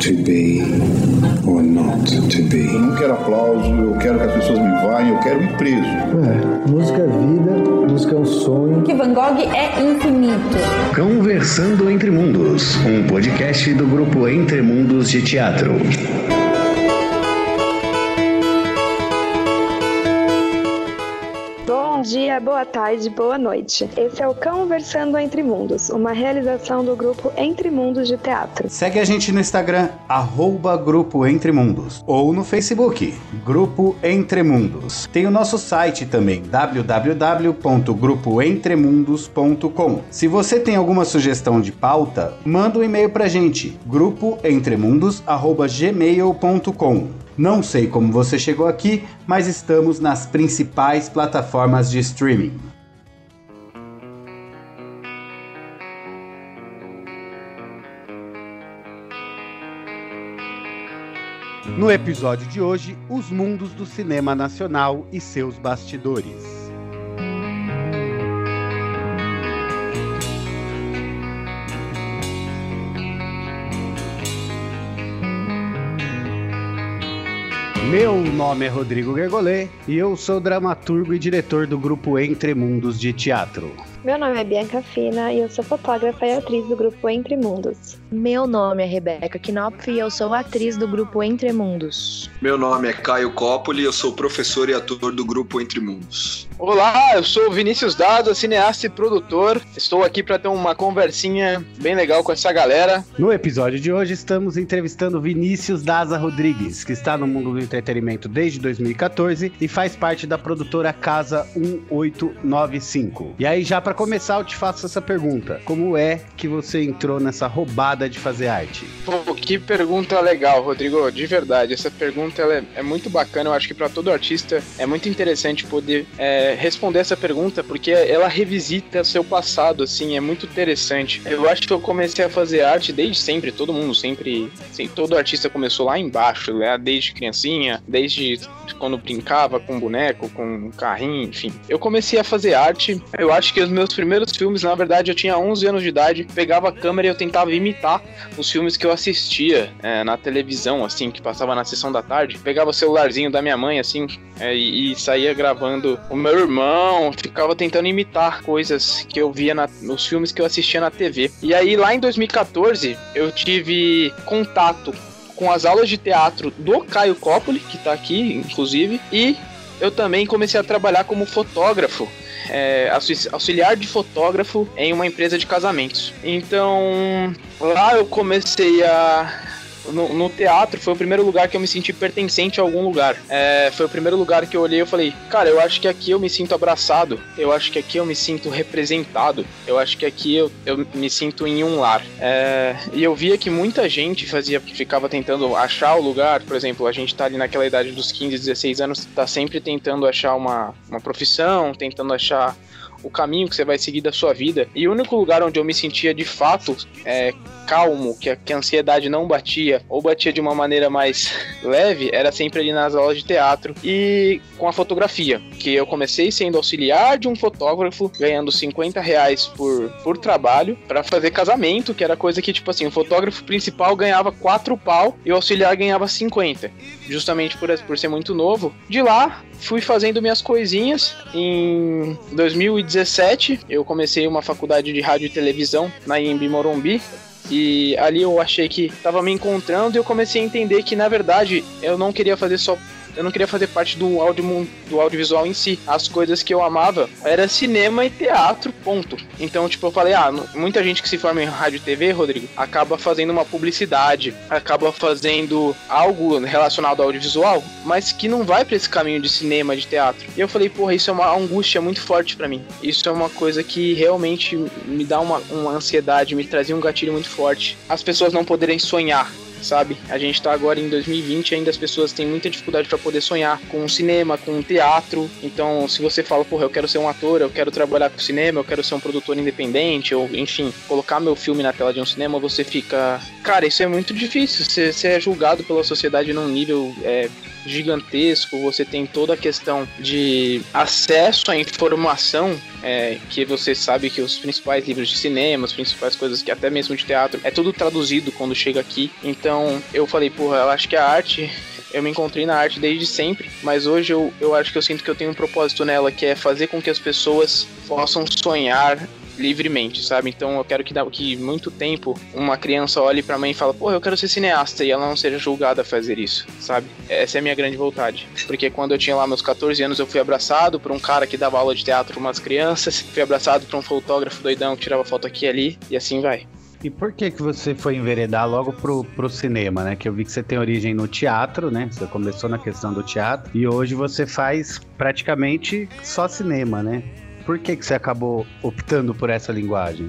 to be or not to be. Eu não quero aplauso, eu quero que as pessoas me vaiam, eu quero ir preso. É, música é vida, música é um sonho. Que Van Gogh é infinito. Conversando Entre Mundos, um podcast do grupo Entre Mundos de Teatro. Bom dia, boa tarde, boa noite. Esse é o Conversando Entre Mundos, uma realização do grupo Entre Mundos de Teatro. Segue a gente no Instagram, arroba Grupo Entre Mundos, ou no Facebook, Grupo Entre Mundos. Tem o nosso site também, www.grupoentremundos.com. Se você tem alguma sugestão de pauta, manda um e-mail pra gente, grupoentremundos.gmail.com. Não sei como você chegou aqui, mas estamos nas principais plataformas de streaming. No episódio de hoje, os mundos do cinema nacional e seus bastidores. Meu nome é Rodrigo Gergolê e eu sou dramaturgo e diretor do grupo Entre Mundos de Teatro. Meu nome é Bianca Fina e eu sou fotógrafa e atriz do grupo Entre Mundos. Meu nome é Rebeca Knopf e eu sou atriz do grupo Entre Mundos. Meu nome é Caio Coppoli e eu sou professor e ator do grupo Entre Mundos. Olá, eu sou Vinícius Dado, cineasta e produtor. Estou aqui para ter uma conversinha bem legal com essa galera. No episódio de hoje estamos entrevistando Vinícius Daza Rodrigues, que está no mundo do entretenimento desde 2014 e faz parte da produtora Casa 1895. E aí já para começar eu te faço essa pergunta: como é que você entrou nessa roubada de fazer arte? Que pergunta legal, Rodrigo. De verdade, essa pergunta é, é, muito bacana. Eu acho que para todo artista é muito interessante poder é, responder essa pergunta porque ela revisita seu passado, assim, é muito interessante. Eu acho que eu comecei a fazer arte desde sempre. Todo mundo sempre, assim, todo artista começou lá embaixo, né? Desde criancinha, desde quando brincava com boneco, com carrinho, enfim. Eu comecei a fazer arte. Eu acho que os meus primeiros filmes, na verdade, eu tinha 11 anos de idade, pegava a câmera e eu tentava imitar os filmes que eu assistia é, na televisão, assim, que passava na sessão da tarde. Pegava o celularzinho da minha mãe, assim, é, e, e, saía gravando o meu irmão, ficava tentando imitar coisas que eu via na, nos filmes que eu assistia na TV. E aí, lá em 2014, eu tive contato com as aulas de teatro do Caio Coppoli, que tá aqui, inclusive, e eu também comecei a trabalhar como fotógrafo é, auxiliar de fotógrafo em uma empresa de casamentos. Então, lá eu comecei a no, no, teatro foi o primeiro lugar que eu me senti pertencente a algum lugar. É, foi o primeiro lugar que eu olhei e falei, cara, eu acho que aqui eu me sinto abraçado, eu acho que aqui eu me sinto representado, eu acho que aqui eu, eu me sinto em um lar. É, e eu via que muita gente fazia, ficava tentando achar o lugar, por exemplo, a gente tá ali naquela idade dos 15, 16 anos, tá sempre tentando achar uma, uma profissão, tentando achar o caminho que você vai seguir da sua vida. E o único lugar onde eu me sentia de fato é, calmo, que a, que a ansiedade não batia, ou batia de uma maneira mais leve, era sempre ali nas aulas de teatro e com a fotografia, que eu comecei sendo auxiliar de um fotógrafo, ganhando 50 reais por, por trabalho para fazer casamento, que era coisa que, tipo assim, o fotógrafo principal ganhava 4 pau e o auxiliar ganhava 50, justamente por, por ser muito novo. De lá, fui fazendo minhas coisinhas. Em 2017, eu comecei uma faculdade de rádio e televisão na IMB Morumbi. E ali eu achei que estava me encontrando e eu comecei a entender que, na verdade, eu não queria fazer só eu não queria fazer parte do, audio, do audiovisual em si. As coisas que eu amava era cinema e teatro, ponto. Então, tipo, eu falei, ah, muita gente que se forma em rádio e TV, Rodrigo, acaba fazendo uma publicidade, acaba fazendo algo relacionado ao audiovisual, mas que não vai para esse caminho de cinema, de teatro. E eu falei, porra, isso é uma angústia muito forte para mim. Isso é uma coisa que realmente me dá uma, uma ansiedade, me trazia um gatilho muito forte. As pessoas não poderem sonhar sabe? A gente tá agora em 2020 ainda as pessoas têm muita dificuldade para poder sonhar com cinema, com teatro. Então, se você fala, porra, eu quero ser um ator, eu quero trabalhar com cinema, eu quero ser um produtor independente, ou enfim, colocar meu filme na tela de um cinema, você fica. Cara, isso é muito difícil. Você, você é julgado pela sociedade num nível é, gigantesco, você tem toda a questão de acesso à informação é, que você sabe que os principais livros de cinema, as principais coisas que até mesmo de teatro, é tudo traduzido quando chega aqui. Então eu falei, porra, eu acho que a arte eu me encontrei na arte desde sempre, mas hoje eu, eu acho que eu sinto que eu tenho um propósito nela, que é fazer com que as pessoas possam sonhar livremente, sabe? Então eu quero que, que muito tempo uma criança olhe pra mãe e fale, pô, eu quero ser cineasta, e ela não seja julgada a fazer isso, sabe? Essa é a minha grande vontade. Porque quando eu tinha lá meus 14 anos, eu fui abraçado por um cara que dava aula de teatro para umas crianças, fui abraçado por um fotógrafo doidão que tirava foto aqui e ali, e assim vai. E por que que você foi enveredar logo pro, pro cinema, né? Que eu vi que você tem origem no teatro, né? Você começou na questão do teatro e hoje você faz praticamente só cinema, né? Por que, que você acabou optando por essa linguagem?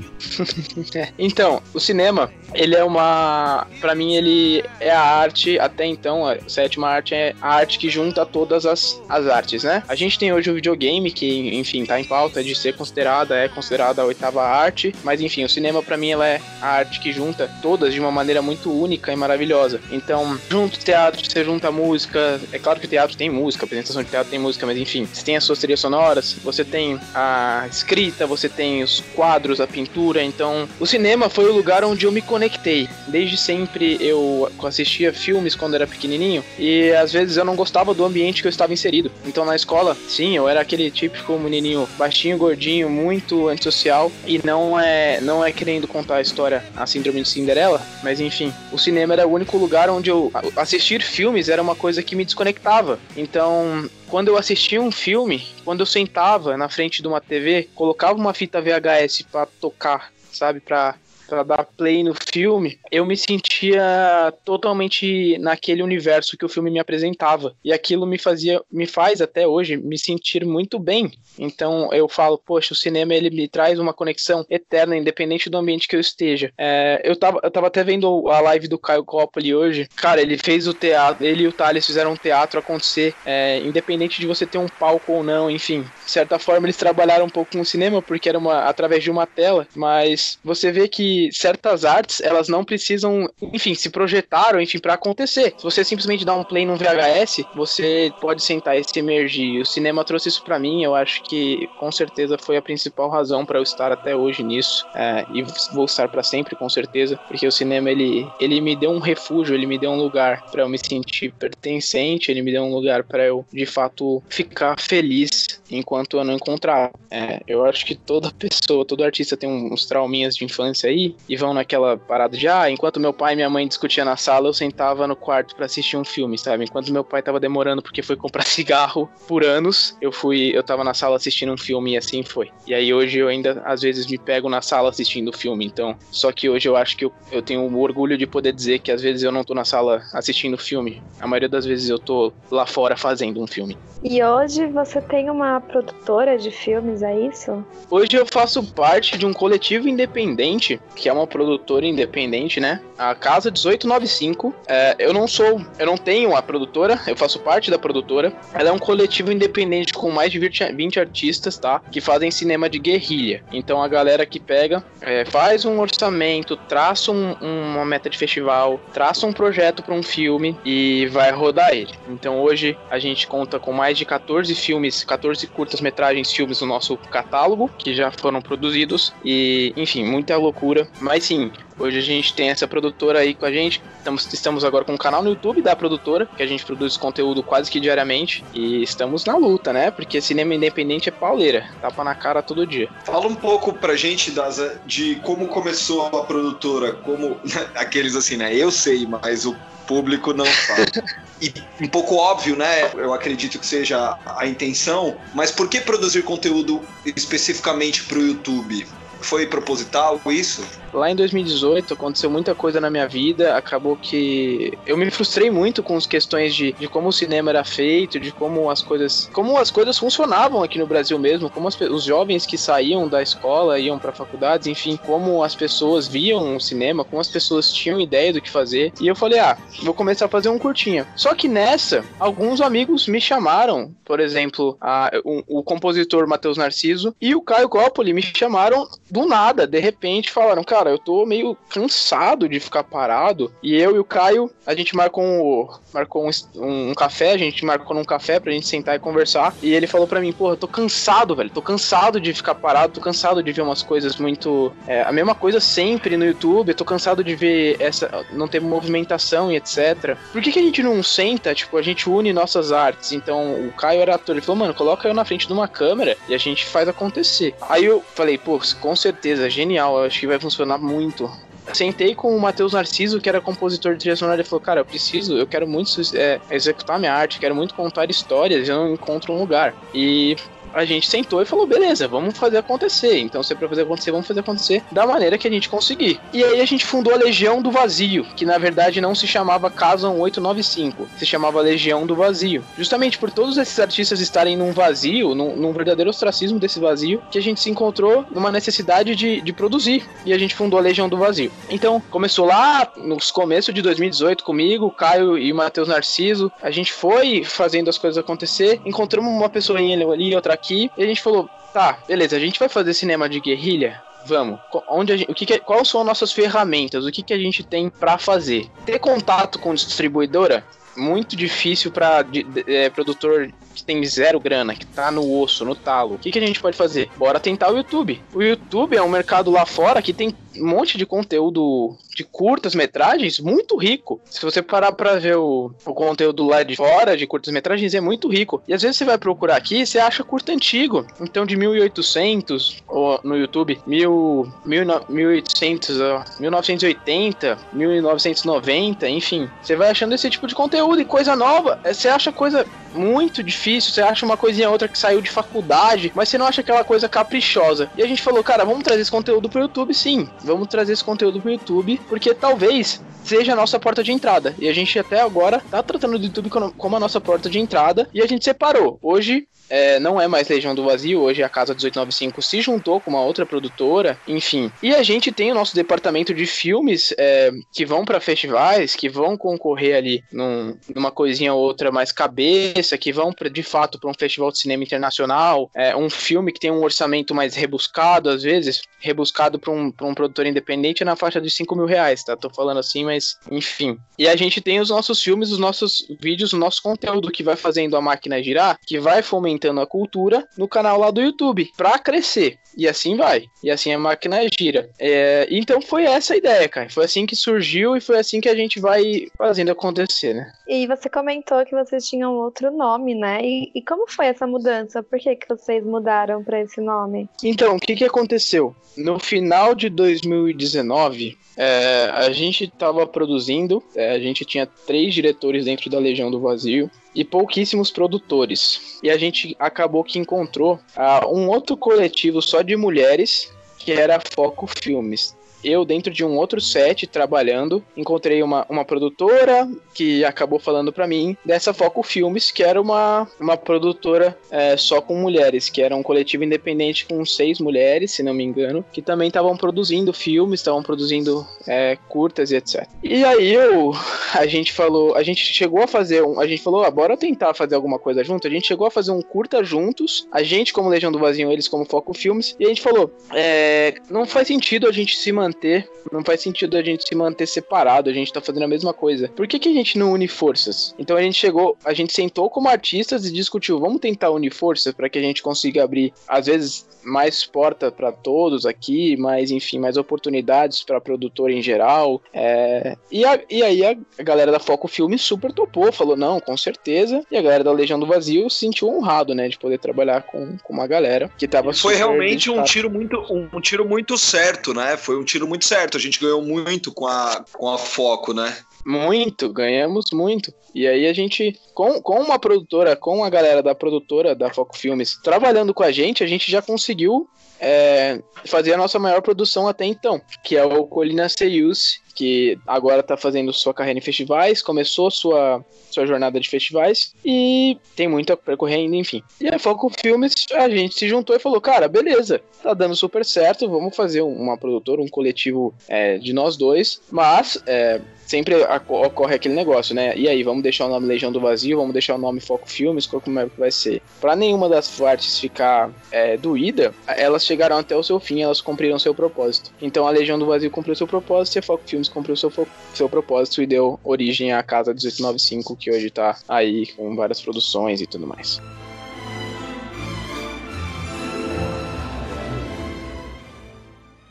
então, o cinema, ele é uma. para mim, ele é a arte, até então, a sétima arte é a arte que junta todas as, as artes, né? A gente tem hoje o videogame, que, enfim, tá em pauta de ser considerada, é considerada a oitava arte, mas enfim, o cinema, para mim, ela é a arte que junta todas de uma maneira muito única e maravilhosa. Então, junto teatro, você junta música. É claro que o teatro tem música, a apresentação de teatro tem música, mas enfim, você tem as suas trilhas sonoras, você tem a escrita, você tem os quadros, a pintura. Então, o cinema foi o lugar onde eu me conectei. Desde sempre eu assistia filmes quando era pequenininho e às vezes eu não gostava do ambiente que eu estava inserido. Então, na escola, sim, eu era aquele típico menininho baixinho, gordinho, muito antissocial e não é não é querendo contar a história a síndrome de Cinderela, mas enfim, o cinema era o único lugar onde eu assistir filmes era uma coisa que me desconectava. Então, quando eu assistia um filme, quando eu sentava na frente de uma TV, colocava uma fita VHS para tocar, sabe, para para dar play no filme, eu me sentia totalmente naquele universo que o filme me apresentava. E aquilo me fazia, me faz até hoje me sentir muito bem. Então eu falo, poxa, o cinema ele me traz uma conexão eterna, independente do ambiente que eu esteja. É, eu, tava, eu tava até vendo a live do Caio Coppoli hoje. Cara, ele fez o teatro, ele e o Thales fizeram um teatro acontecer, é, independente de você ter um palco ou não, enfim. De certa forma, eles trabalharam um pouco com o cinema, porque era uma, através de uma tela, mas você vê que certas artes, elas não precisam, enfim, se projetaram, enfim, para acontecer. Se você simplesmente dá um play num VHS, você pode sentar e se emergir. O cinema trouxe isso para mim, eu acho que com certeza foi a principal razão para eu estar até hoje nisso. É, e vou estar para sempre, com certeza, porque o cinema ele, ele me deu um refúgio, ele me deu um lugar para eu me sentir pertencente, ele me deu um lugar para eu de fato ficar feliz enquanto eu não encontrar. É, eu acho que toda pessoa, todo artista tem uns trauminhas de infância aí e vão naquela parada de ah, enquanto meu pai e minha mãe discutiam na sala, eu sentava no quarto para assistir um filme, sabe? Enquanto meu pai tava demorando porque foi comprar cigarro por anos, eu fui, eu tava na sala assistindo um filme e assim foi. E aí hoje eu ainda às vezes me pego na sala assistindo o filme, então, só que hoje eu acho que eu, eu tenho o orgulho de poder dizer que às vezes eu não tô na sala assistindo filme. A maioria das vezes eu tô lá fora fazendo um filme. E hoje você tem uma produtora de filmes, é isso? Hoje eu faço parte de um coletivo independente, que é uma produtora independente, né? A Casa 1895. É, eu não sou, eu não tenho a produtora, eu faço parte da produtora. Ela é um coletivo independente com mais de 20 artistas, tá? Que fazem cinema de guerrilha. Então a galera que pega, é, faz um orçamento, traça um, uma meta de festival, traça um projeto para um filme e vai rodar ele. Então hoje a gente conta com mais mais de 14 filmes, 14 curtas-metragens filmes no nosso catálogo, que já foram produzidos. E, enfim, muita loucura. Mas sim, Hoje a gente tem essa produtora aí com a gente. Estamos, estamos agora com um canal no YouTube da produtora, que a gente produz conteúdo quase que diariamente. E estamos na luta, né? Porque cinema independente é pauleira. Tapa na cara todo dia. Fala um pouco pra gente, Daza, de como começou a produtora. Como. Aqueles assim, né? Eu sei, mas o público não sabe. e um pouco óbvio, né? Eu acredito que seja a intenção, mas por que produzir conteúdo especificamente para o YouTube? Foi proposital isso? Lá em 2018 aconteceu muita coisa na minha vida, acabou que eu me frustrei muito com as questões de, de como o cinema era feito, de como as coisas, como as coisas funcionavam aqui no Brasil mesmo, como as, os jovens que saíam da escola iam para faculdades, enfim, como as pessoas viam o cinema, como as pessoas tinham ideia do que fazer. E eu falei, ah, vou começar a fazer um curtinha. Só que nessa, alguns amigos me chamaram, por exemplo, a, o, o compositor Matheus Narciso e o Caio Coppoli me chamaram do nada, de repente falaram, cara cara, eu tô meio cansado de ficar parado. E eu e o Caio, a gente marcou um, marcou um, um, café, a gente marcou num café pra gente sentar e conversar. E ele falou pra mim, porra, eu tô cansado, velho. Tô cansado de ficar parado, tô cansado de ver umas coisas muito. É, a mesma coisa sempre no YouTube. Tô cansado de ver essa. não ter movimentação e etc. Por que, que a gente não senta, tipo, a gente une nossas artes? Então, o Caio era ator, ele falou, mano, coloca eu na frente de uma câmera e a gente faz acontecer. Aí eu falei, pô, com certeza, genial, acho que vai funcionar muito. Sentei com o Matheus Narciso, que era compositor de trilha sonora, ele falou, cara, eu preciso, eu quero muito é, executar minha arte, quero muito contar histórias, eu não encontro um lugar. E a gente sentou e falou: beleza, vamos fazer acontecer. Então, se é pra fazer acontecer, vamos fazer acontecer da maneira que a gente conseguir. E aí a gente fundou a Legião do Vazio, que na verdade não se chamava Casa 1895, se chamava Legião do Vazio. Justamente por todos esses artistas estarem num vazio, num, num verdadeiro ostracismo desse vazio, que a gente se encontrou numa necessidade de, de produzir. E a gente fundou a Legião do Vazio. Então, começou lá nos começos de 2018 comigo, Caio e Matheus Narciso. A gente foi fazendo as coisas acontecer. Encontramos uma pessoinha ali, outra aqui, e a gente falou: tá, beleza, a gente vai fazer cinema de guerrilha? Vamos. Onde gente, o que, que quais são as nossas ferramentas? O que, que a gente tem para fazer? Ter contato com distribuidora? Muito difícil para é, produtor que tem zero grana, que tá no osso, no talo. O que, que a gente pode fazer? Bora tentar o YouTube. O YouTube é um mercado lá fora que tem um monte de conteúdo de curtas metragens muito rico. Se você parar para ver o, o conteúdo lá de fora de curtas metragens é muito rico. E às vezes você vai procurar aqui, você acha curto antigo. Então de 1800 ou no YouTube, 1000, 1800, 1980, 1990, enfim. Você vai achando esse tipo de conteúdo e coisa nova. É, você acha coisa muito difícil, você acha uma coisinha outra que saiu de faculdade, mas você não acha aquela coisa caprichosa. E a gente falou, cara, vamos trazer esse conteúdo pro YouTube sim. Vamos trazer esse conteúdo pro YouTube porque talvez seja a nossa porta de entrada. E a gente até agora tá tratando do YouTube como a nossa porta de entrada e a gente separou. Hoje é, não é mais Legião do Vazio, hoje a Casa 1895 se juntou com uma outra produtora, enfim. E a gente tem o nosso departamento de filmes é, que vão para festivais, que vão concorrer ali num, numa coisinha ou outra mais cabeça, que vão pra, de fato para um festival de cinema internacional, é, um filme que tem um orçamento mais rebuscado, às vezes, rebuscado para um, um produtor independente na faixa de 5 mil reais, tá? Tô falando assim, mas enfim. E a gente tem os nossos filmes, os nossos vídeos, o nosso conteúdo que vai fazendo a máquina girar, que vai fomentar fomentando a cultura no canal lá do YouTube, pra crescer. E assim vai. E assim a máquina gira. É, então foi essa a ideia, cara. Foi assim que surgiu e foi assim que a gente vai fazendo acontecer, né? E você comentou que vocês tinham outro nome, né? E, e como foi essa mudança? Por que, que vocês mudaram para esse nome? Então, o que, que aconteceu? No final de 2019, é, a gente estava produzindo, é, a gente tinha três diretores dentro da Legião do Vazio e pouquíssimos produtores. E a gente acabou que encontrou uh, um outro coletivo só de mulheres que era Foco Filmes eu, dentro de um outro set, trabalhando, encontrei uma, uma produtora que acabou falando para mim dessa Foco Filmes, que era uma, uma produtora é, só com mulheres, que era um coletivo independente com seis mulheres, se não me engano, que também estavam produzindo filmes, estavam produzindo é, curtas e etc. E aí eu, a gente falou, a gente chegou a fazer um, a gente falou, ah, bora tentar fazer alguma coisa junto. A gente chegou a fazer um curta juntos, a gente como Legião do Vazio, eles como Foco Filmes, e a gente falou, é, não faz sentido a gente se manter manter, não faz sentido a gente se manter separado, a gente tá fazendo a mesma coisa. Por que, que a gente não une forças? Então a gente chegou, a gente sentou como artistas e discutiu, vamos tentar unir forças para que a gente consiga abrir, às vezes, mais porta para todos aqui, mais, enfim, mais oportunidades para produtor em geral. É... E, a, e aí a galera da Foco Filme super topou, falou, não, com certeza. E a galera da Legião do Vazio se sentiu honrado, né, de poder trabalhar com, com uma galera que tava Foi realmente um tiro muito um, um tiro muito certo, né? Foi um tiro muito certo. A gente ganhou muito com a, com a Foco, né? Muito, ganhamos muito. E aí a gente, com, com uma produtora, com a galera da produtora da Foco Filmes trabalhando com a gente, a gente já conseguiu é, fazer a nossa maior produção até então, que é o Colina Seus, que agora tá fazendo sua carreira em festivais, começou sua, sua jornada de festivais e tem muito a percorrer ainda, enfim. E a Foco Filmes, a gente se juntou e falou, cara, beleza, tá dando super certo, vamos fazer uma produtora, um coletivo é, de nós dois, mas é, sempre ocorre aquele negócio, né? E aí, vamos deixar o nome Legião do Vazio, vamos deixar o nome Foco Filmes, como é que vai ser? Pra nenhuma das partes ficar é, doída, elas chegaram até o seu fim, elas cumpriram seu propósito. Então a Legião do Vazio cumpriu seu propósito e a Foco Filmes cumpriu seu, seu propósito e deu origem à Casa 1895, que hoje tá aí com várias produções e tudo mais.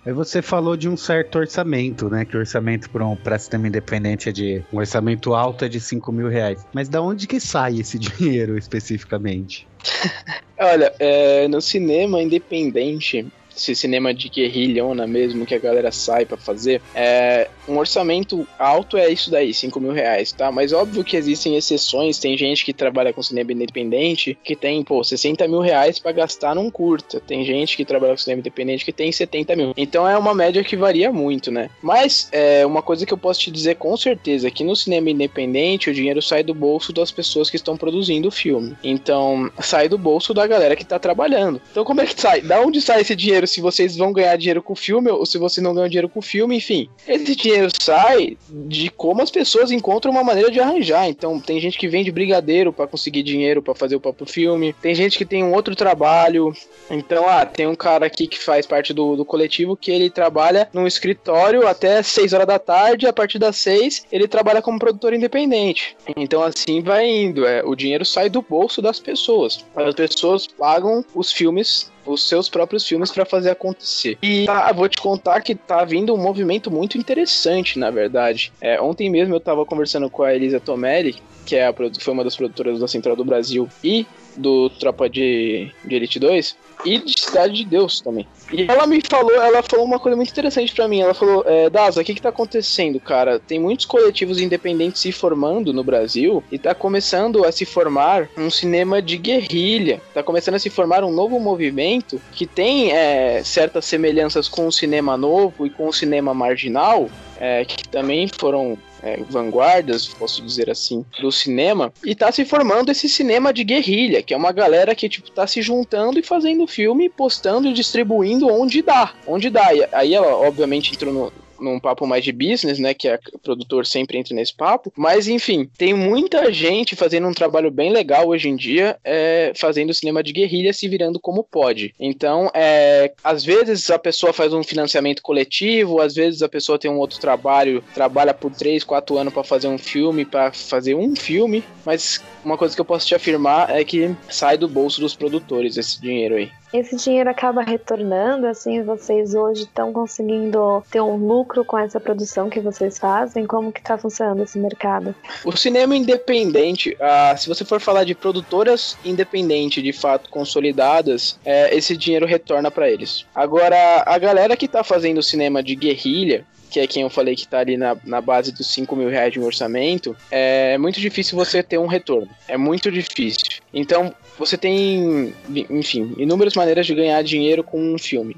Aí você falou de um certo orçamento, né? Que o orçamento para um pra sistema independente é de. Um orçamento alto é de 5 mil reais. Mas da onde que sai esse dinheiro especificamente? Olha, é, no cinema independente, esse cinema de guerrilhona mesmo que a galera sai para fazer, é, um orçamento alto é isso daí, 5 mil reais, tá? Mas óbvio que existem exceções, tem gente que trabalha com cinema independente que tem, pô, 60 mil reais para gastar num curta, tem gente que trabalha com cinema independente que tem 70 mil. Então é uma média que varia muito, né? Mas é uma coisa que eu posso te dizer com certeza, é que no cinema independente o dinheiro sai do bolso das pessoas que estão produzindo o filme. Então, sai do bolso da galera que tá trabalhando. Então, como é que sai? Da onde sai esse dinheiro se vocês vão ganhar dinheiro com o filme ou se você não ganha dinheiro com o filme, enfim. Esse dinheiro sai de como as pessoas encontram uma maneira de arranjar. Então, tem gente que vende brigadeiro para conseguir dinheiro para fazer o próprio filme, tem gente que tem um outro trabalho. Então, ah, tem um cara aqui que faz parte do, do coletivo que ele trabalha num escritório até 6 horas da tarde, a partir das 6 ele trabalha como produtor independente. Então, assim vai indo. É, o dinheiro sai do bolso das pessoas. As pessoas pagam os filmes os seus próprios filmes para fazer acontecer. E tá, vou te contar que tá vindo um movimento muito interessante, na verdade. É, ontem mesmo eu tava conversando com a Elisa Tomelli, que é a, foi uma das produtoras da Central do Brasil e do Tropa de, de Elite 2 e de Cidade de Deus também. E ela me falou, ela falou uma coisa muito interessante para mim. Ela falou, é, Daza, o que que tá acontecendo, cara? Tem muitos coletivos independentes se formando no Brasil e tá começando a se formar um cinema de guerrilha. Tá começando a se formar um novo movimento que tem é, certas semelhanças com o cinema novo e com o cinema marginal, é, que também foram é, vanguardas, posso dizer assim, do cinema, e tá se formando esse cinema de guerrilha, que é uma galera que, tipo, tá se juntando e fazendo filme, postando e distribuindo onde dá, onde dá. E aí ela, obviamente, entrou no, num papo mais de business, né? Que o produtor sempre entra nesse papo. Mas, enfim, tem muita gente fazendo um trabalho bem legal hoje em dia, é, fazendo cinema de guerrilha se virando como pode. Então, é, às vezes a pessoa faz um financiamento coletivo, às vezes a pessoa tem um outro trabalho, trabalha por 3, 4 anos para fazer um filme, para fazer um filme, mas uma coisa que eu posso te afirmar é que sai do bolso dos produtores esse dinheiro aí. Esse dinheiro acaba retornando, assim, vocês hoje estão conseguindo ter um lucro com essa produção que vocês fazem? Como que tá funcionando esse mercado? O cinema independente, ah, se você for falar de produtoras independentes, de fato consolidadas, é, esse dinheiro retorna para eles. Agora, a galera que tá fazendo cinema de guerrilha, que é quem eu falei que tá ali na, na base dos 5 mil reais de um orçamento, é muito difícil você ter um retorno. É muito difícil. Então, você tem, enfim, inúmeras maneiras de ganhar dinheiro com um filme.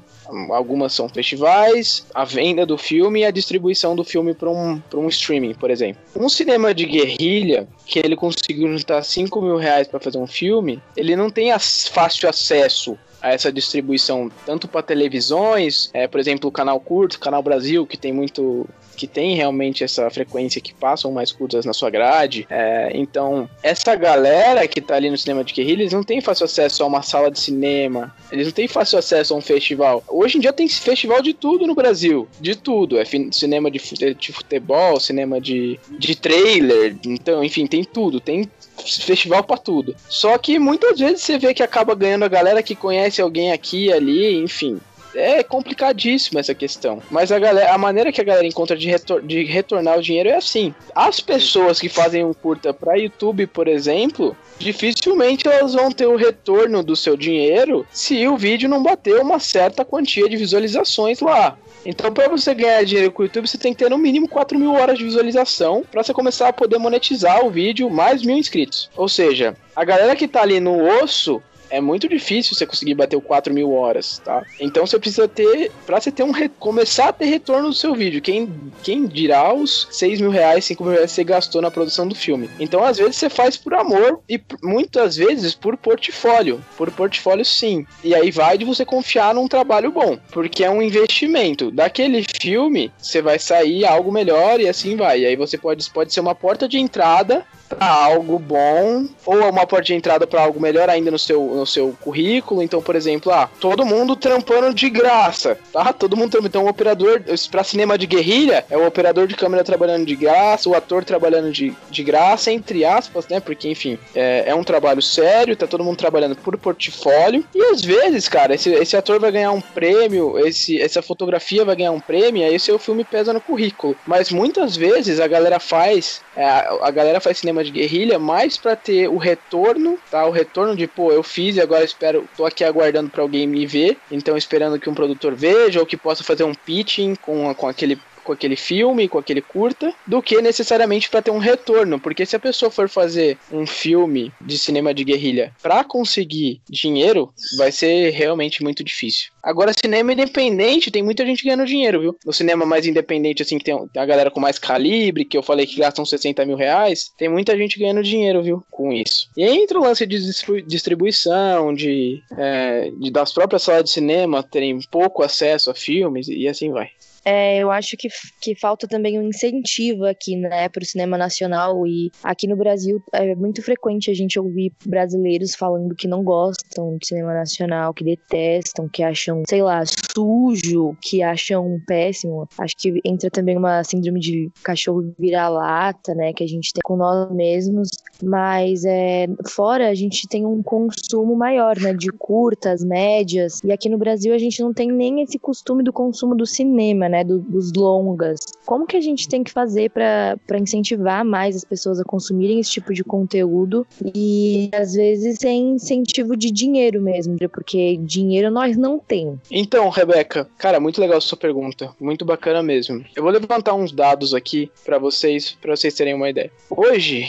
Algumas são festivais, a venda do filme e a distribuição do filme para um, um streaming, por exemplo. Um cinema de guerrilha, que ele conseguiu juntar 5 mil reais para fazer um filme, ele não tem fácil acesso a essa distribuição tanto para televisões, é, por exemplo, o canal curto, canal Brasil, que tem muito que tem realmente essa frequência que passam mais curtas na sua grade. É, então, essa galera que tá ali no cinema de guerrilha, eles não tem fácil acesso a uma sala de cinema, eles não têm fácil acesso a um festival. Hoje em dia tem festival de tudo no Brasil, de tudo. É cinema de, de futebol, cinema de, de trailer, então, enfim, tem tudo. Tem festival para tudo. Só que muitas vezes você vê que acaba ganhando a galera que conhece alguém aqui ali, enfim. É complicadíssimo essa questão. Mas a galera, a maneira que a galera encontra de, retor de retornar o dinheiro é assim. As pessoas que fazem um curta para YouTube, por exemplo, dificilmente elas vão ter o retorno do seu dinheiro se o vídeo não bater uma certa quantia de visualizações lá. Então, para você ganhar dinheiro com o YouTube, você tem que ter no mínimo 4 mil horas de visualização para você começar a poder monetizar o vídeo mais mil inscritos. Ou seja, a galera que tá ali no osso é muito difícil você conseguir bater o 4 mil horas, tá? Então você precisa ter, pra você ter um, começar a ter retorno do seu vídeo, quem, quem dirá os 6 mil reais, 5 mil reais que você gastou na produção do filme. Então às vezes você faz por amor e muitas vezes por portfólio, por portfólio sim. E aí vai de você confiar num trabalho bom, porque é um investimento. Daquele filme, você vai sair algo melhor e assim vai. E aí você pode, pode ser uma porta de entrada para algo bom ou uma porta de entrada para algo melhor ainda no seu, no seu currículo. Então, por exemplo, ah, todo mundo trampando de graça, tá? Todo mundo trampando. Então, o operador para cinema de guerrilha é o operador de câmera trabalhando de graça, o ator trabalhando de, de graça, entre aspas, né? Porque, enfim, é, é um trabalho sério, tá todo mundo trabalhando por portfólio. E às vezes, cara, esse, esse ator vai ganhar um prêmio, esse, essa fotografia vai ganhar um prêmio, aí seu filme pesa no currículo. Mas muitas vezes a galera faz, é, a galera faz cinema de guerrilha mais para ter o retorno, tá? O retorno de, pô, eu fiz e agora espero, tô aqui aguardando para alguém me ver, então esperando que um produtor veja ou que possa fazer um pitching com, com aquele com aquele filme, com aquele curta, do que necessariamente para ter um retorno. Porque se a pessoa for fazer um filme de cinema de guerrilha para conseguir dinheiro, vai ser realmente muito difícil. Agora, cinema independente, tem muita gente ganhando dinheiro, viu? No cinema mais independente, assim, que tem, a galera com mais calibre, que eu falei que gastam 60 mil reais, tem muita gente ganhando dinheiro, viu? Com isso. E entra o lance de distribuição, de, é, de das próprias salas de cinema terem pouco acesso a filmes, e assim vai. É, eu acho que, que falta também um incentivo aqui, né, para o cinema nacional. E aqui no Brasil é muito frequente a gente ouvir brasileiros falando que não gostam de cinema nacional, que detestam, que acham, sei lá, sujo, que acham péssimo. Acho que entra também uma síndrome de cachorro vira-lata, né, que a gente tem com nós mesmos. Mas é, fora a gente tem um consumo maior, né, de curtas, médias. E aqui no Brasil a gente não tem nem esse costume do consumo do cinema, né, do, dos longas. Como que a gente tem que fazer para incentivar mais as pessoas a consumirem esse tipo de conteúdo e às vezes sem incentivo de dinheiro mesmo, porque dinheiro nós não temos. Então, Rebeca, cara, muito legal sua pergunta, muito bacana mesmo. Eu vou levantar uns dados aqui para vocês, para vocês terem uma ideia. Hoje,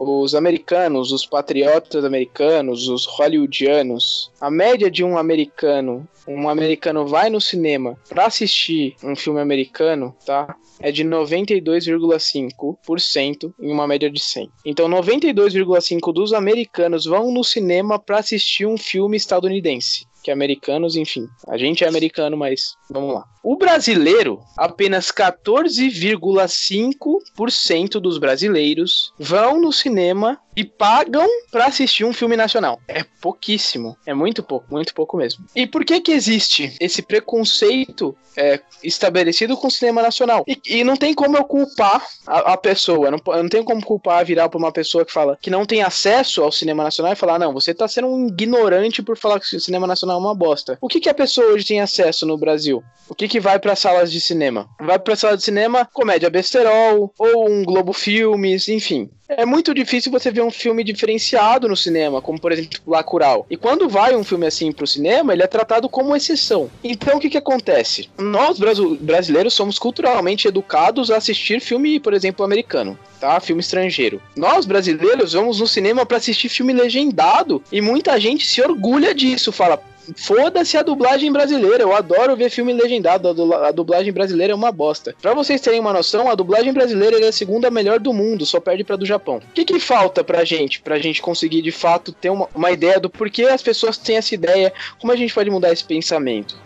os americanos, os patriotas americanos, os hollywoodianos, a média de um americano, um americano vai no cinema para assistir um filme americano, tá? É de 92,5% em uma média de 100. Então 92,5 dos americanos vão no cinema para assistir um filme estadunidense que americanos, enfim. A gente é americano, mas vamos lá. O brasileiro, apenas 14,5% dos brasileiros vão no cinema e pagam para assistir um filme nacional. É pouquíssimo. É muito pouco, muito pouco mesmo. E por que que existe esse preconceito é, estabelecido com o cinema nacional? E, e, não tem como eu culpar a, a pessoa. Não, não tem como culpar virar para uma pessoa que fala que não tem acesso ao cinema nacional e falar, não, você tá sendo um ignorante por falar que o cinema nacional é uma bosta. O que que a pessoa hoje tem acesso no Brasil? O que que vai para salas de cinema? Vai para sala de cinema, comédia besterol ou um Globo Filmes, enfim é muito difícil você ver um filme diferenciado no cinema, como por exemplo Lacural. E quando vai um filme assim pro cinema, ele é tratado como exceção. Então o que que acontece? Nós brasileiros somos culturalmente educados a assistir filme, por exemplo, americano tá? Filme estrangeiro. Nós brasileiros vamos no cinema para assistir filme legendado e muita gente se orgulha disso, fala: Foda-se a dublagem brasileira. Eu adoro ver filme legendado. A dublagem brasileira é uma bosta. Pra vocês terem uma noção, a dublagem brasileira é a segunda melhor do mundo, só perde pra do Japão. O que, que falta pra gente? Pra gente conseguir de fato ter uma, uma ideia do porquê as pessoas têm essa ideia, como a gente pode mudar esse pensamento?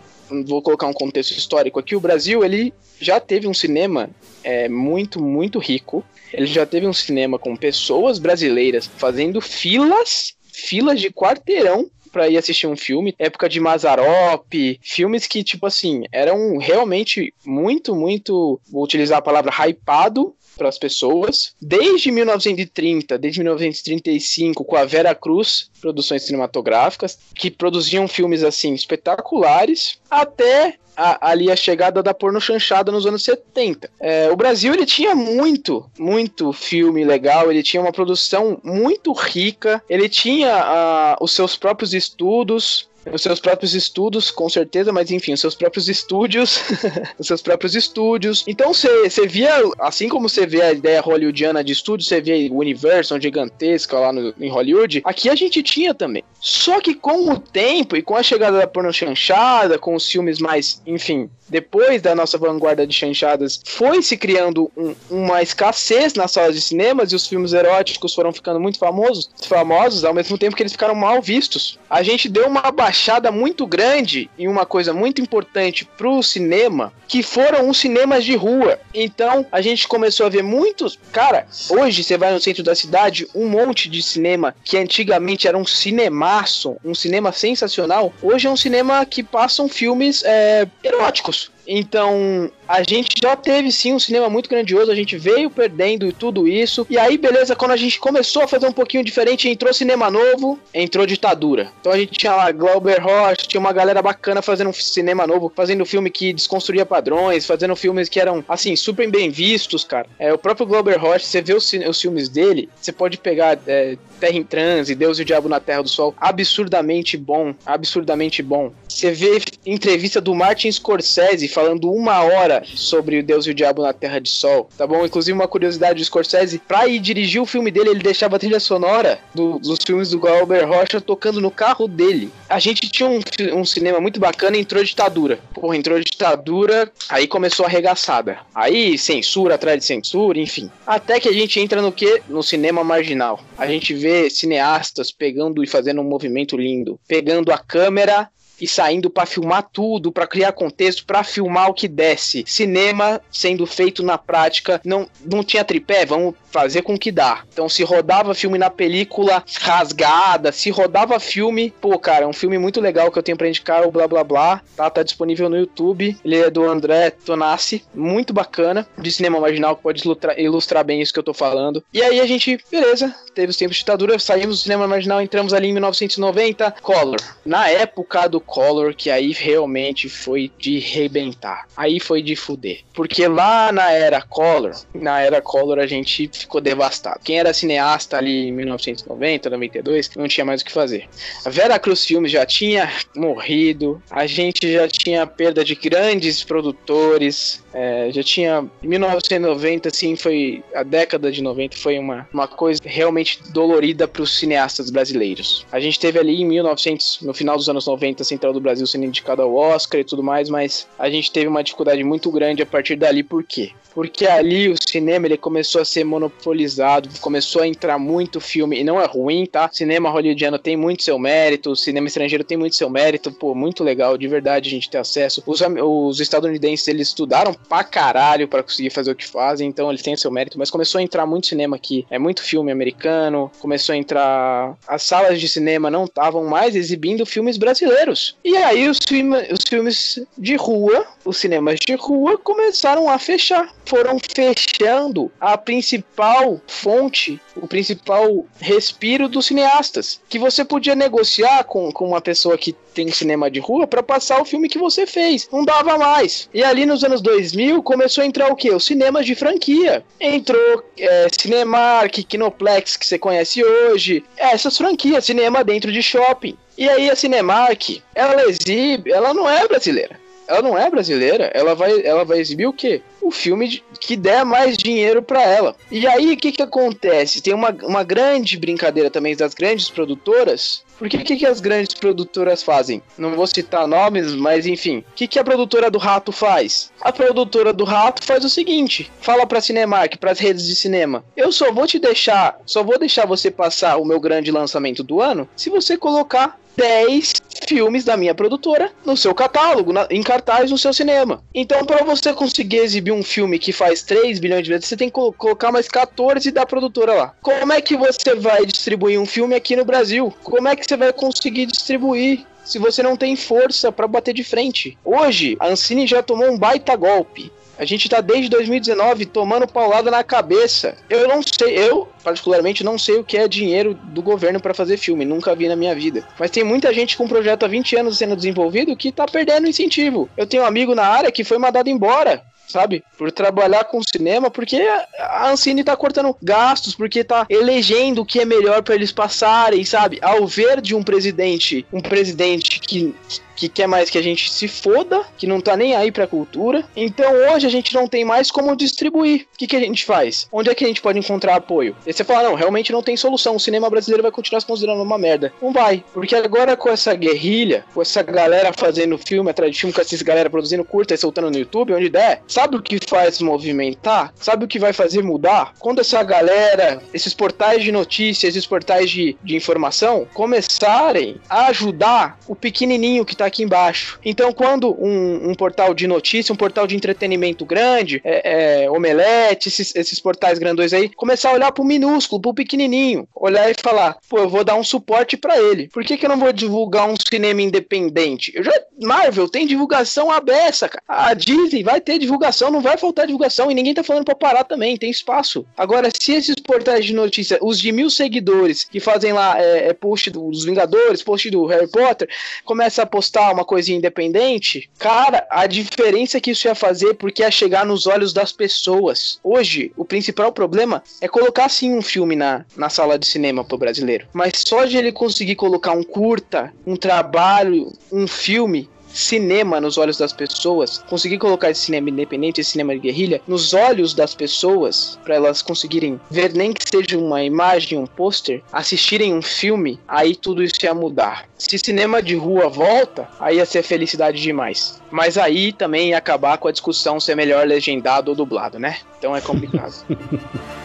Vou colocar um contexto histórico aqui. O Brasil, ele já teve um cinema é, muito, muito rico. Ele já teve um cinema com pessoas brasileiras fazendo filas filas de quarteirão pra ir assistir um filme. Época de Mazarop, filmes que, tipo assim, eram realmente muito, muito, vou utilizar a palavra hypado para as pessoas. Desde 1930, desde 1935, com a Vera Cruz Produções Cinematográficas, que produziam filmes assim espetaculares, até a, ali a chegada da porno chanchada nos anos 70. É, o Brasil ele tinha muito, muito filme legal, ele tinha uma produção muito rica, ele tinha uh, os seus próprios estudos, os seus próprios estudos, com certeza, mas enfim, os seus próprios estúdios, os seus próprios estúdios. Então você via, assim como você vê a ideia hollywoodiana de estúdio, você vê o Universal gigantesca lá no, em Hollywood, aqui a gente tinha também. Só que com o tempo e com a chegada da porno chanchada, com os filmes mais, enfim, depois da nossa vanguarda de chanchadas, foi se criando um, uma escassez nas salas de cinemas e os filmes eróticos foram ficando muito famosos, famosos ao mesmo tempo que eles ficaram mal vistos. A gente deu uma baixada muito grande em uma coisa muito importante pro cinema, que foram os cinemas de rua. Então, a gente começou a ver muitos, cara, hoje você vai no centro da cidade, um monte de cinema que antigamente era um cinemaço, um cinema sensacional, hoje é um cinema que passam filmes é, eróticos. Então, a gente já teve sim um cinema muito grandioso, a gente veio perdendo tudo isso. E aí, beleza, quando a gente começou a fazer um pouquinho diferente, entrou cinema novo, entrou ditadura. Então a gente tinha lá Glauber Rocha, tinha uma galera bacana fazendo um cinema novo, fazendo filme que desconstruía padrões, fazendo filmes que eram, assim, super bem vistos, cara. É, o próprio Glauber Rocha, você vê os, os filmes dele, você pode pegar é, Terra em Transe, Deus e o Diabo na Terra do Sol, absurdamente bom, absurdamente bom. Você vê entrevista do Martin Scorsese falando uma hora sobre o Deus e o Diabo na Terra de Sol, tá bom? Inclusive, uma curiosidade do Scorsese, pra ir dirigir o filme dele, ele deixava a trilha sonora do, dos filmes do Glauber Rocha tocando no carro dele. A gente tinha um, um cinema muito bacana entrou ditadura. Porra, entrou ditadura, aí começou a arregaçada. Aí, censura atrás de censura, enfim. Até que a gente entra no que? No cinema marginal. A gente vê cineastas pegando e fazendo um movimento lindo. Pegando a câmera e saindo para filmar tudo, para criar contexto, para filmar o que desce. Cinema sendo feito na prática, não, não tinha tripé, vamos fazer com que dá. Então se rodava filme na película rasgada, se rodava filme, pô, cara, é um filme muito legal que eu tenho para indicar, o Blá Blá Blá, tá? Tá disponível no YouTube. Ele é do André Tonassi, muito bacana, de cinema marginal que pode ilustrar, bem isso que eu tô falando. E aí a gente, beleza, teve os tempos de ditadura, saímos do cinema marginal, entramos ali em 1990, Color. Na época do Collor que aí realmente foi de rebentar. Aí foi de fuder. Porque lá na era Collor, na era Collor a gente ficou devastado. Quem era cineasta ali em 1990, 92, não tinha mais o que fazer. A Vera Cruz Filmes já tinha morrido, a gente já tinha perda de grandes produtores, é, já tinha 1990 assim foi a década de 90 foi uma, uma coisa realmente dolorida para os cineastas brasileiros. A gente teve ali em 1900 no final dos anos 90 Central do Brasil sendo indicado ao Oscar e tudo mais, mas a gente teve uma dificuldade muito grande a partir dali por quê? Porque ali o cinema ele começou a ser monopolizado, começou a entrar muito filme, e não é ruim, tá? Cinema hollywoodiano tem muito seu mérito, cinema estrangeiro tem muito seu mérito, pô, muito legal, de verdade a gente ter acesso. Os, os estadunidenses eles estudaram pra caralho para conseguir fazer o que fazem, então eles têm seu mérito, mas começou a entrar muito cinema aqui, é muito filme americano, começou a entrar. As salas de cinema não estavam mais exibindo filmes brasileiros. E aí os, filme, os filmes de rua, os cinemas de rua começaram a fechar foram fechando a principal fonte, o principal respiro dos cineastas. Que você podia negociar com, com uma pessoa que tem cinema de rua para passar o filme que você fez. Não dava mais. E ali nos anos 2000 começou a entrar o quê? Os cinemas de franquia. Entrou é, Cinemark, Kinoplex, que você conhece hoje. É, essas franquias, cinema dentro de shopping. E aí a Cinemark, ela exibe, ela não é brasileira ela não é brasileira, ela vai, ela vai exibir o quê? O filme que der mais dinheiro para ela. E aí, o que que acontece? Tem uma, uma grande brincadeira também das grandes produtoras. Porque o que, que as grandes produtoras fazem? Não vou citar nomes, mas enfim. O que, que a produtora do Rato faz? A produtora do Rato faz o seguinte: fala pra Cinemark, pras redes de cinema. Eu só vou te deixar, só vou deixar você passar o meu grande lançamento do ano se você colocar 10 filmes da minha produtora no seu catálogo, na, em cartaz no seu cinema. Então, para você conseguir exibir um filme que faz 3 bilhões de vezes, você tem que colocar mais 14 da produtora lá. Como é que você vai distribuir um filme aqui no Brasil? Como é que você vai conseguir distribuir? Se você não tem força para bater de frente. Hoje, a Ancine já tomou um baita golpe. A gente tá desde 2019 tomando paulada na cabeça. Eu não sei, eu particularmente não sei o que é dinheiro do governo para fazer filme, nunca vi na minha vida. Mas tem muita gente com um projeto há 20 anos sendo desenvolvido que tá perdendo incentivo. Eu tenho um amigo na área que foi mandado embora sabe? Por trabalhar com cinema, porque a Ancine tá cortando gastos, porque tá elegendo o que é melhor para eles passarem, sabe? Ao ver de um presidente, um presidente que que quer mais que a gente se foda, que não tá nem aí pra cultura. Então hoje a gente não tem mais como distribuir. O que, que a gente faz? Onde é que a gente pode encontrar apoio? E você fala, não, realmente não tem solução. O cinema brasileiro vai continuar se considerando uma merda. Não vai. Porque agora com essa guerrilha, com essa galera fazendo filme atrás de filme, com essa galera produzindo curta e soltando no YouTube, onde der, sabe o que faz movimentar? Sabe o que vai fazer mudar? Quando essa galera, esses portais de notícias, esses portais de, de informação, começarem a ajudar o pequenininho que tá aqui embaixo. Então, quando um, um portal de notícia, um portal de entretenimento grande, é, é, Omelete, esses, esses portais grandões aí, começar a olhar pro minúsculo, pro pequenininho, olhar e falar, pô, eu vou dar um suporte para ele. Por que, que eu não vou divulgar um cinema independente? Eu já, Marvel tem divulgação abessa, cara. A Disney vai ter divulgação, não vai faltar divulgação e ninguém tá falando pra parar também, tem espaço. Agora, se esses portais de notícia, os de mil seguidores que fazem lá é, é post dos Vingadores, post do Harry Potter, começa a postar uma coisinha independente, cara, a diferença que isso ia fazer porque ia chegar nos olhos das pessoas. Hoje, o principal problema é colocar sim um filme na, na sala de cinema pro brasileiro. Mas só de ele conseguir colocar um curta, um trabalho, um filme, cinema nos olhos das pessoas, conseguir colocar esse cinema independente, esse cinema de guerrilha, nos olhos das pessoas, para elas conseguirem ver nem que seja uma imagem, um pôster, assistirem um filme, aí tudo isso ia mudar. Se cinema de rua volta, aí ia ser felicidade demais. Mas aí também ia acabar com a discussão se é melhor legendado ou dublado, né? Então é complicado.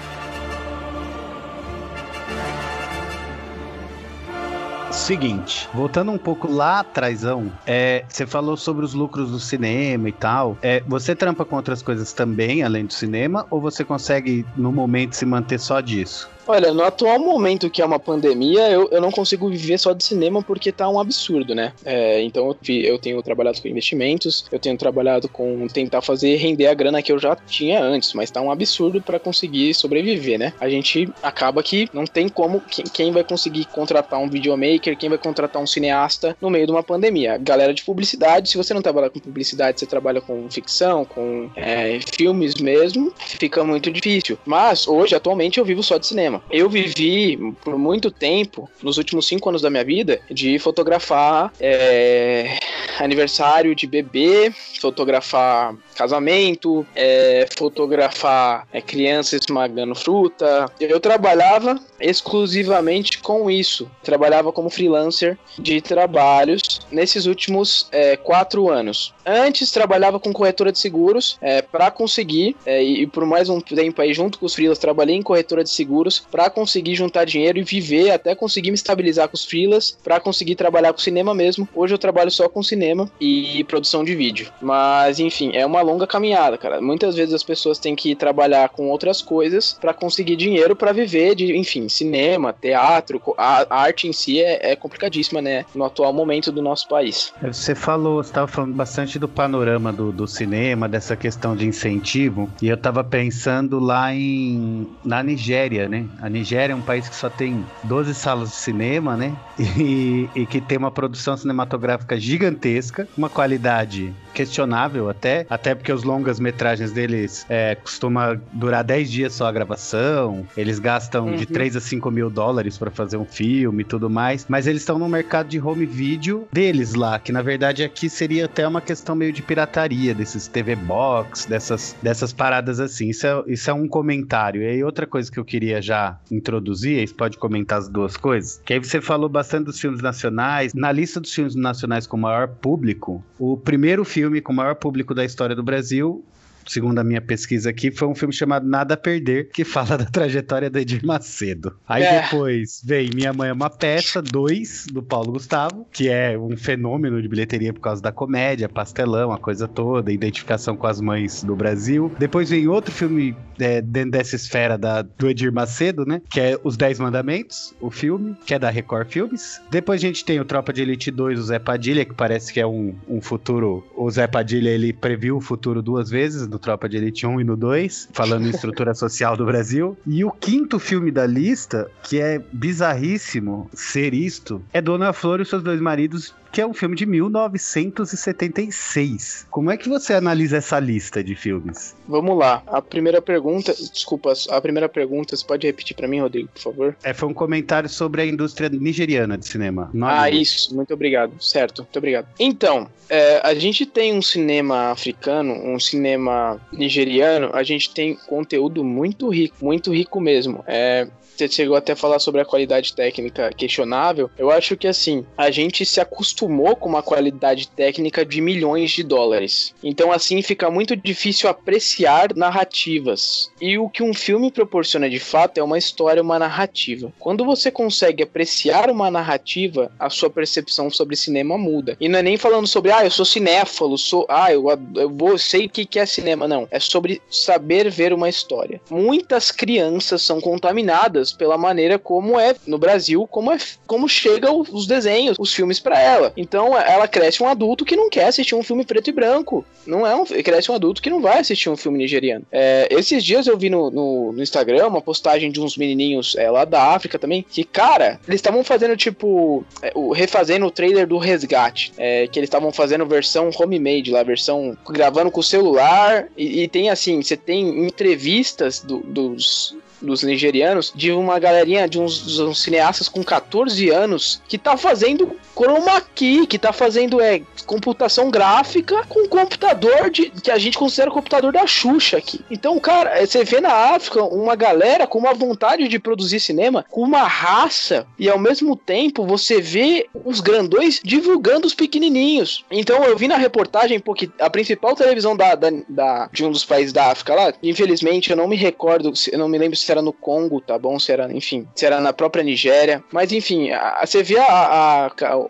Seguinte, voltando um pouco lá atrásão, é, você falou sobre os lucros do cinema e tal. É, você trampa com outras coisas também, além do cinema, ou você consegue, no momento, se manter só disso? Olha, no atual momento que é uma pandemia, eu, eu não consigo viver só de cinema porque tá um absurdo, né? É, então eu, tenho trabalhado com investimentos, eu tenho trabalhado com tentar fazer render a grana que eu já tinha antes, mas tá um absurdo para conseguir sobreviver, né? A gente acaba que não tem como quem, quem vai conseguir contratar um videomaker, quem vai contratar um cineasta no meio de uma pandemia. Galera de publicidade, se você não trabalha com publicidade, você trabalha com ficção, com é, filmes mesmo, fica muito difícil. Mas hoje, atualmente, eu vivo só de cinema. Eu vivi por muito tempo, nos últimos cinco anos da minha vida, de fotografar é, aniversário de bebê, fotografar casamento, é, fotografar é, crianças esmagando fruta. Eu trabalhava exclusivamente com isso. Trabalhava como freelancer de trabalhos nesses últimos é, quatro anos. Antes trabalhava com corretora de seguros é, para conseguir, é, e por mais um tempo aí junto com os freelas, trabalhei em corretora de seguros para conseguir juntar dinheiro e viver até conseguir me estabilizar com os freelas, para conseguir trabalhar com cinema mesmo. Hoje eu trabalho só com cinema e produção de vídeo. Mas enfim, é uma longa caminhada, cara. Muitas vezes as pessoas têm que trabalhar com outras coisas para conseguir dinheiro para viver de, enfim, cinema, teatro, a, arte em si é, é, complicadíssima, né? No atual momento do nosso país. Você falou, estava falando bastante do panorama do, do cinema, dessa questão de incentivo, e eu estava pensando lá em na Nigéria, né? A Nigéria é um país que só tem 12 salas de cinema, né? E, e que tem uma produção cinematográfica gigantesca, uma qualidade questionável até, até porque os longas metragens deles é, costuma durar 10 dias só a gravação, eles gastam uhum. de 3 a 5 mil dólares para fazer um filme e tudo mais, mas eles estão no mercado de home video deles lá, que na verdade aqui seria até uma questão meio de pirataria, desses TV Box, dessas, dessas paradas assim, isso é, isso é um comentário. E aí outra coisa que eu queria já introduzir, aí você pode comentar as duas coisas, que aí você falou bastante dos filmes nacionais, na lista dos filmes nacionais com maior público, o primeiro filme com maior público da história do Brasil segundo a minha pesquisa aqui, foi um filme chamado Nada a Perder, que fala da trajetória do Edir Macedo. Aí é. depois vem Minha Mãe é uma Peça, 2, do Paulo Gustavo, que é um fenômeno de bilheteria por causa da comédia, pastelão, a coisa toda, identificação com as mães do Brasil. Depois vem outro filme é, dentro dessa esfera da, do Edir Macedo, né? Que é Os Dez Mandamentos, o filme, que é da Record Filmes. Depois a gente tem o Tropa de Elite 2, o Zé Padilha, que parece que é um, um futuro. O Zé Padilha, ele previu o futuro duas vezes, no Tropa de Elite 1 e no 2, falando em estrutura social do Brasil. E o quinto filme da lista, que é bizarríssimo ser isto, é Dona Flor e seus dois maridos que é um filme de 1976. Como é que você analisa essa lista de filmes? Vamos lá. A primeira pergunta, desculpa, a primeira pergunta, você pode repetir para mim, Rodrigo, por favor? É, foi um comentário sobre a indústria nigeriana de cinema. Ah, isso. Muito obrigado. Certo, muito obrigado. Então, é, a gente tem um cinema africano, um cinema nigeriano, a gente tem conteúdo muito rico, muito rico mesmo. É, você chegou até a falar sobre a qualidade técnica questionável. Eu acho que assim, a gente se acostumou com uma qualidade técnica de milhões de dólares. Então, assim, fica muito difícil apreciar narrativas. E o que um filme proporciona de fato é uma história, uma narrativa. Quando você consegue apreciar uma narrativa, a sua percepção sobre cinema muda. E não é nem falando sobre, ah, eu sou cinéfalo, sou, ah, eu, eu vou, sei o que, que é cinema. Não, é sobre saber ver uma história. Muitas crianças são contaminadas pela maneira como é no Brasil, como é como chegam os desenhos, os filmes para ela. Então ela cresce um adulto que não quer assistir um filme preto e branco. Não é um cresce um adulto que não vai assistir um filme nigeriano. É, esses dias eu vi no, no, no, Instagram uma postagem de uns menininhos é, lá da África também que cara eles estavam fazendo tipo é, o, refazendo o trailer do Resgate, é, que eles estavam fazendo versão homemade lá, versão gravando com o celular e, e tem assim você tem entrevistas do, dos dos nigerianos, de uma galerinha, de uns, uns, cineastas com 14 anos, que tá fazendo chroma key, que tá fazendo é, computação gráfica com computador de, que a gente considera o computador da Xuxa aqui. Então, cara, é, você vê na África uma galera com uma vontade de produzir cinema, com uma raça, e ao mesmo tempo você vê os grandões divulgando os pequenininhos. Então, eu vi na reportagem, porque a principal televisão da, da, da de um dos países da África lá, infelizmente eu não me recordo, eu não me lembro se era no Congo, tá bom? Se era, enfim, se era na própria Nigéria. Mas enfim, a, você vê a, a,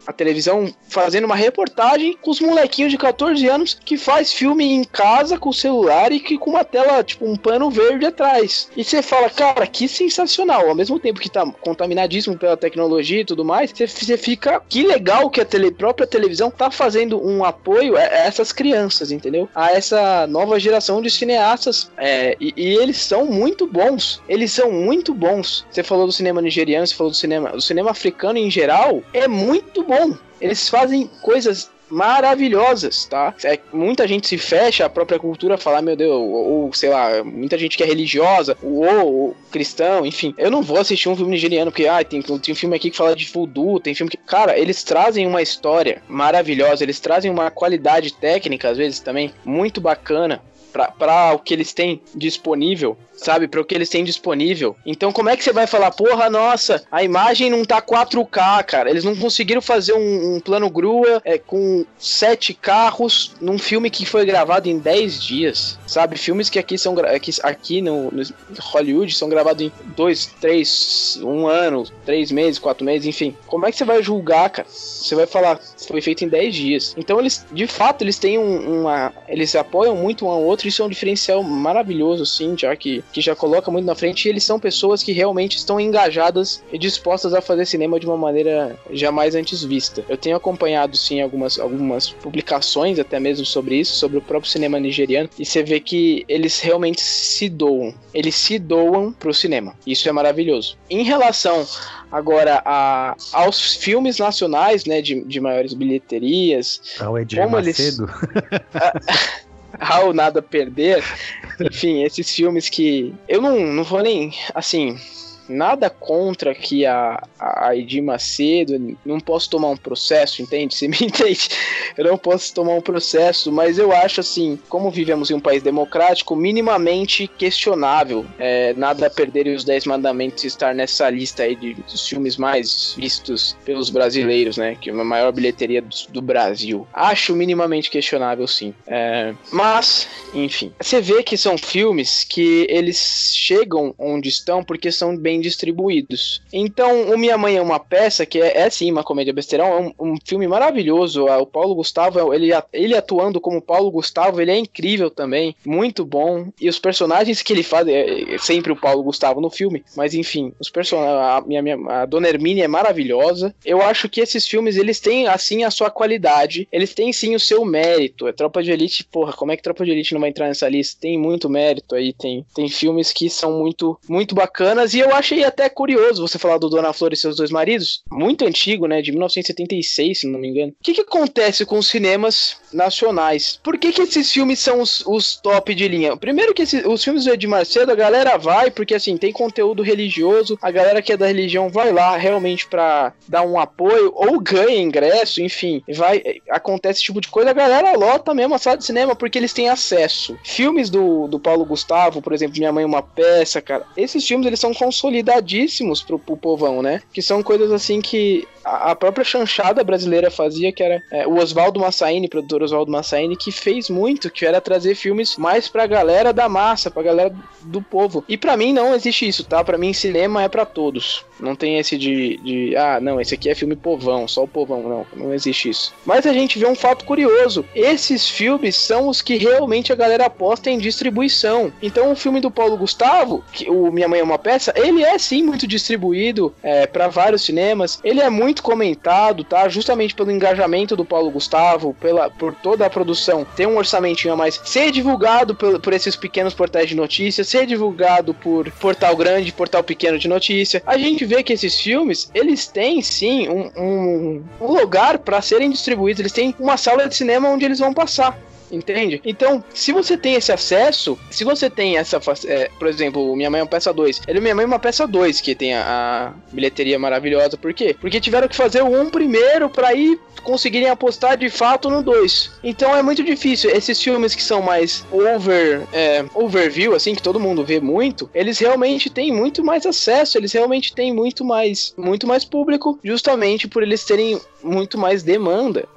a, televisão fazendo uma reportagem com os molequinhos de 14 anos que faz filme em casa com o celular e que com uma tela, tipo, um pano verde atrás. E você fala, cara, que sensacional. Ao mesmo tempo que tá contaminadíssimo pela tecnologia e tudo mais, você, você fica, que legal que a tele, própria televisão tá fazendo um apoio a, essas crianças, entendeu? A essa nova geração de cineastas. É, e, e eles são muito bons eles são muito bons. Você falou do cinema nigeriano, você falou do cinema, o cinema africano em geral é muito bom. Eles fazem coisas maravilhosas, tá? É, muita gente se fecha a própria cultura falar, meu Deus, ou, ou, sei lá, muita gente que é religiosa, ou, ou, cristão, enfim. Eu não vou assistir um filme nigeriano porque, ah, tem, tem um filme aqui que fala de voodoo, tem filme que. Cara, eles trazem uma história maravilhosa, eles trazem uma qualidade técnica, às vezes também, muito bacana para o que eles têm disponível, sabe? Para o que eles têm disponível. Então, como é que você vai falar, porra, nossa, a imagem não tá 4K, cara? Eles não conseguiram fazer um, um plano grua é, com sete carros num filme que foi gravado em 10 dias, sabe? Filmes que aqui são aqui, aqui no, no Hollywood são gravados em dois, três, um ano, três meses, quatro meses, enfim. Como é que você vai julgar, cara? Você vai falar, foi feito em 10 dias. Então, eles, de fato, eles têm um, uma. Eles apoiam muito um ao outro, isso é um diferencial maravilhoso, sim, já que que já coloca muito na frente, e eles são pessoas que realmente estão engajadas e dispostas a fazer cinema de uma maneira jamais antes vista. Eu tenho acompanhado, sim, algumas, algumas publicações até mesmo sobre isso, sobre o próprio cinema nigeriano, e você vê que eles realmente se doam. Eles se doam pro cinema. Isso é maravilhoso. Em relação agora a, aos filmes nacionais, né, de, de maiores bilheterias, ao Edir como Macedo. eles ao nada perder. Enfim, esses filmes que eu não, não vou nem assim nada contra que a, a Edir Macedo, não posso tomar um processo, entende? Você me entende? Eu não posso tomar um processo, mas eu acho assim, como vivemos em um país democrático, minimamente questionável, é, nada a perder e os 10 mandamentos estar nessa lista aí de, dos filmes mais vistos pelos brasileiros, né? Que é a maior bilheteria do, do Brasil. Acho minimamente questionável, sim. É, mas, enfim, você vê que são filmes que eles chegam onde estão porque são bem distribuídos. Então, o Minha Mãe é uma peça que é, é sim uma comédia besteirão, é um, um, filme maravilhoso. O Paulo Gustavo, ele, ele atuando como Paulo Gustavo, ele é incrível também, muito bom. E os personagens que ele faz, é, é sempre o Paulo Gustavo no filme, mas enfim, os personagens, a, minha, minha, a Dona Hermínia é maravilhosa. Eu acho que esses filmes, eles têm assim a sua qualidade, eles têm sim o seu mérito. É Tropa de Elite, porra, como é que Tropa de Elite não vai entrar nessa lista? Tem muito mérito aí, tem, tem filmes que são muito, muito bacanas e eu acho achei até curioso você falar do Dona Flor e seus dois maridos, muito antigo, né, de 1976, se não me engano. O que, que acontece com os cinemas nacionais? Por que, que esses filmes são os, os top de linha? Primeiro que os filmes do Edmar Cedo, a galera vai porque assim, tem conteúdo religioso, a galera que é da religião vai lá realmente para dar um apoio ou ganha ingresso, enfim, vai acontece esse tipo de coisa, a galera lota mesmo a sala de cinema porque eles têm acesso. Filmes do, do Paulo Gustavo, por exemplo, Minha Mãe uma Peça, cara, esses filmes eles são consolidadíssimos pro, pro povão, né? Que são coisas assim que a própria chanchada brasileira fazia, que era é, o Oswaldo Massaini, produtor Oswaldo Massaini, que fez muito, que era trazer filmes mais pra galera da massa, pra galera do povo. E para mim não existe isso, tá? Para mim cinema é para todos. Não tem esse de, de, ah, não, esse aqui é filme povão, só o povão. Não, não existe isso. Mas a gente vê um fato curioso. Esses filmes são os que realmente a galera aposta em distribuição. Então o filme do Paulo Gustavo, que o Minha Mãe é uma Peça, ele é sim muito distribuído é, para vários cinemas. Ele é muito comentado, tá? Justamente pelo engajamento do Paulo Gustavo, pela, por toda a produção, ter um orçamentinho a mais, ser divulgado por, por esses pequenos portais de notícias, ser divulgado por portal grande, portal pequeno de notícia. A gente vê que esses filmes, eles têm sim um, um, um lugar para serem distribuídos, eles têm uma sala de cinema onde eles vão passar entende? Então, se você tem esse acesso, se você tem essa, é, por exemplo, Minha Mãe é uma peça 2, ele Minha Mãe é uma peça 2, que tem a, a, bilheteria maravilhosa, por quê? Porque tiveram que fazer o 1 um primeiro para ir conseguirem apostar de fato no 2. Então é muito difícil. Esses filmes que são mais over, é, overview, assim, que todo mundo vê muito, eles realmente têm muito mais acesso, eles realmente têm muito mais, muito mais público, justamente por eles terem muito mais demanda.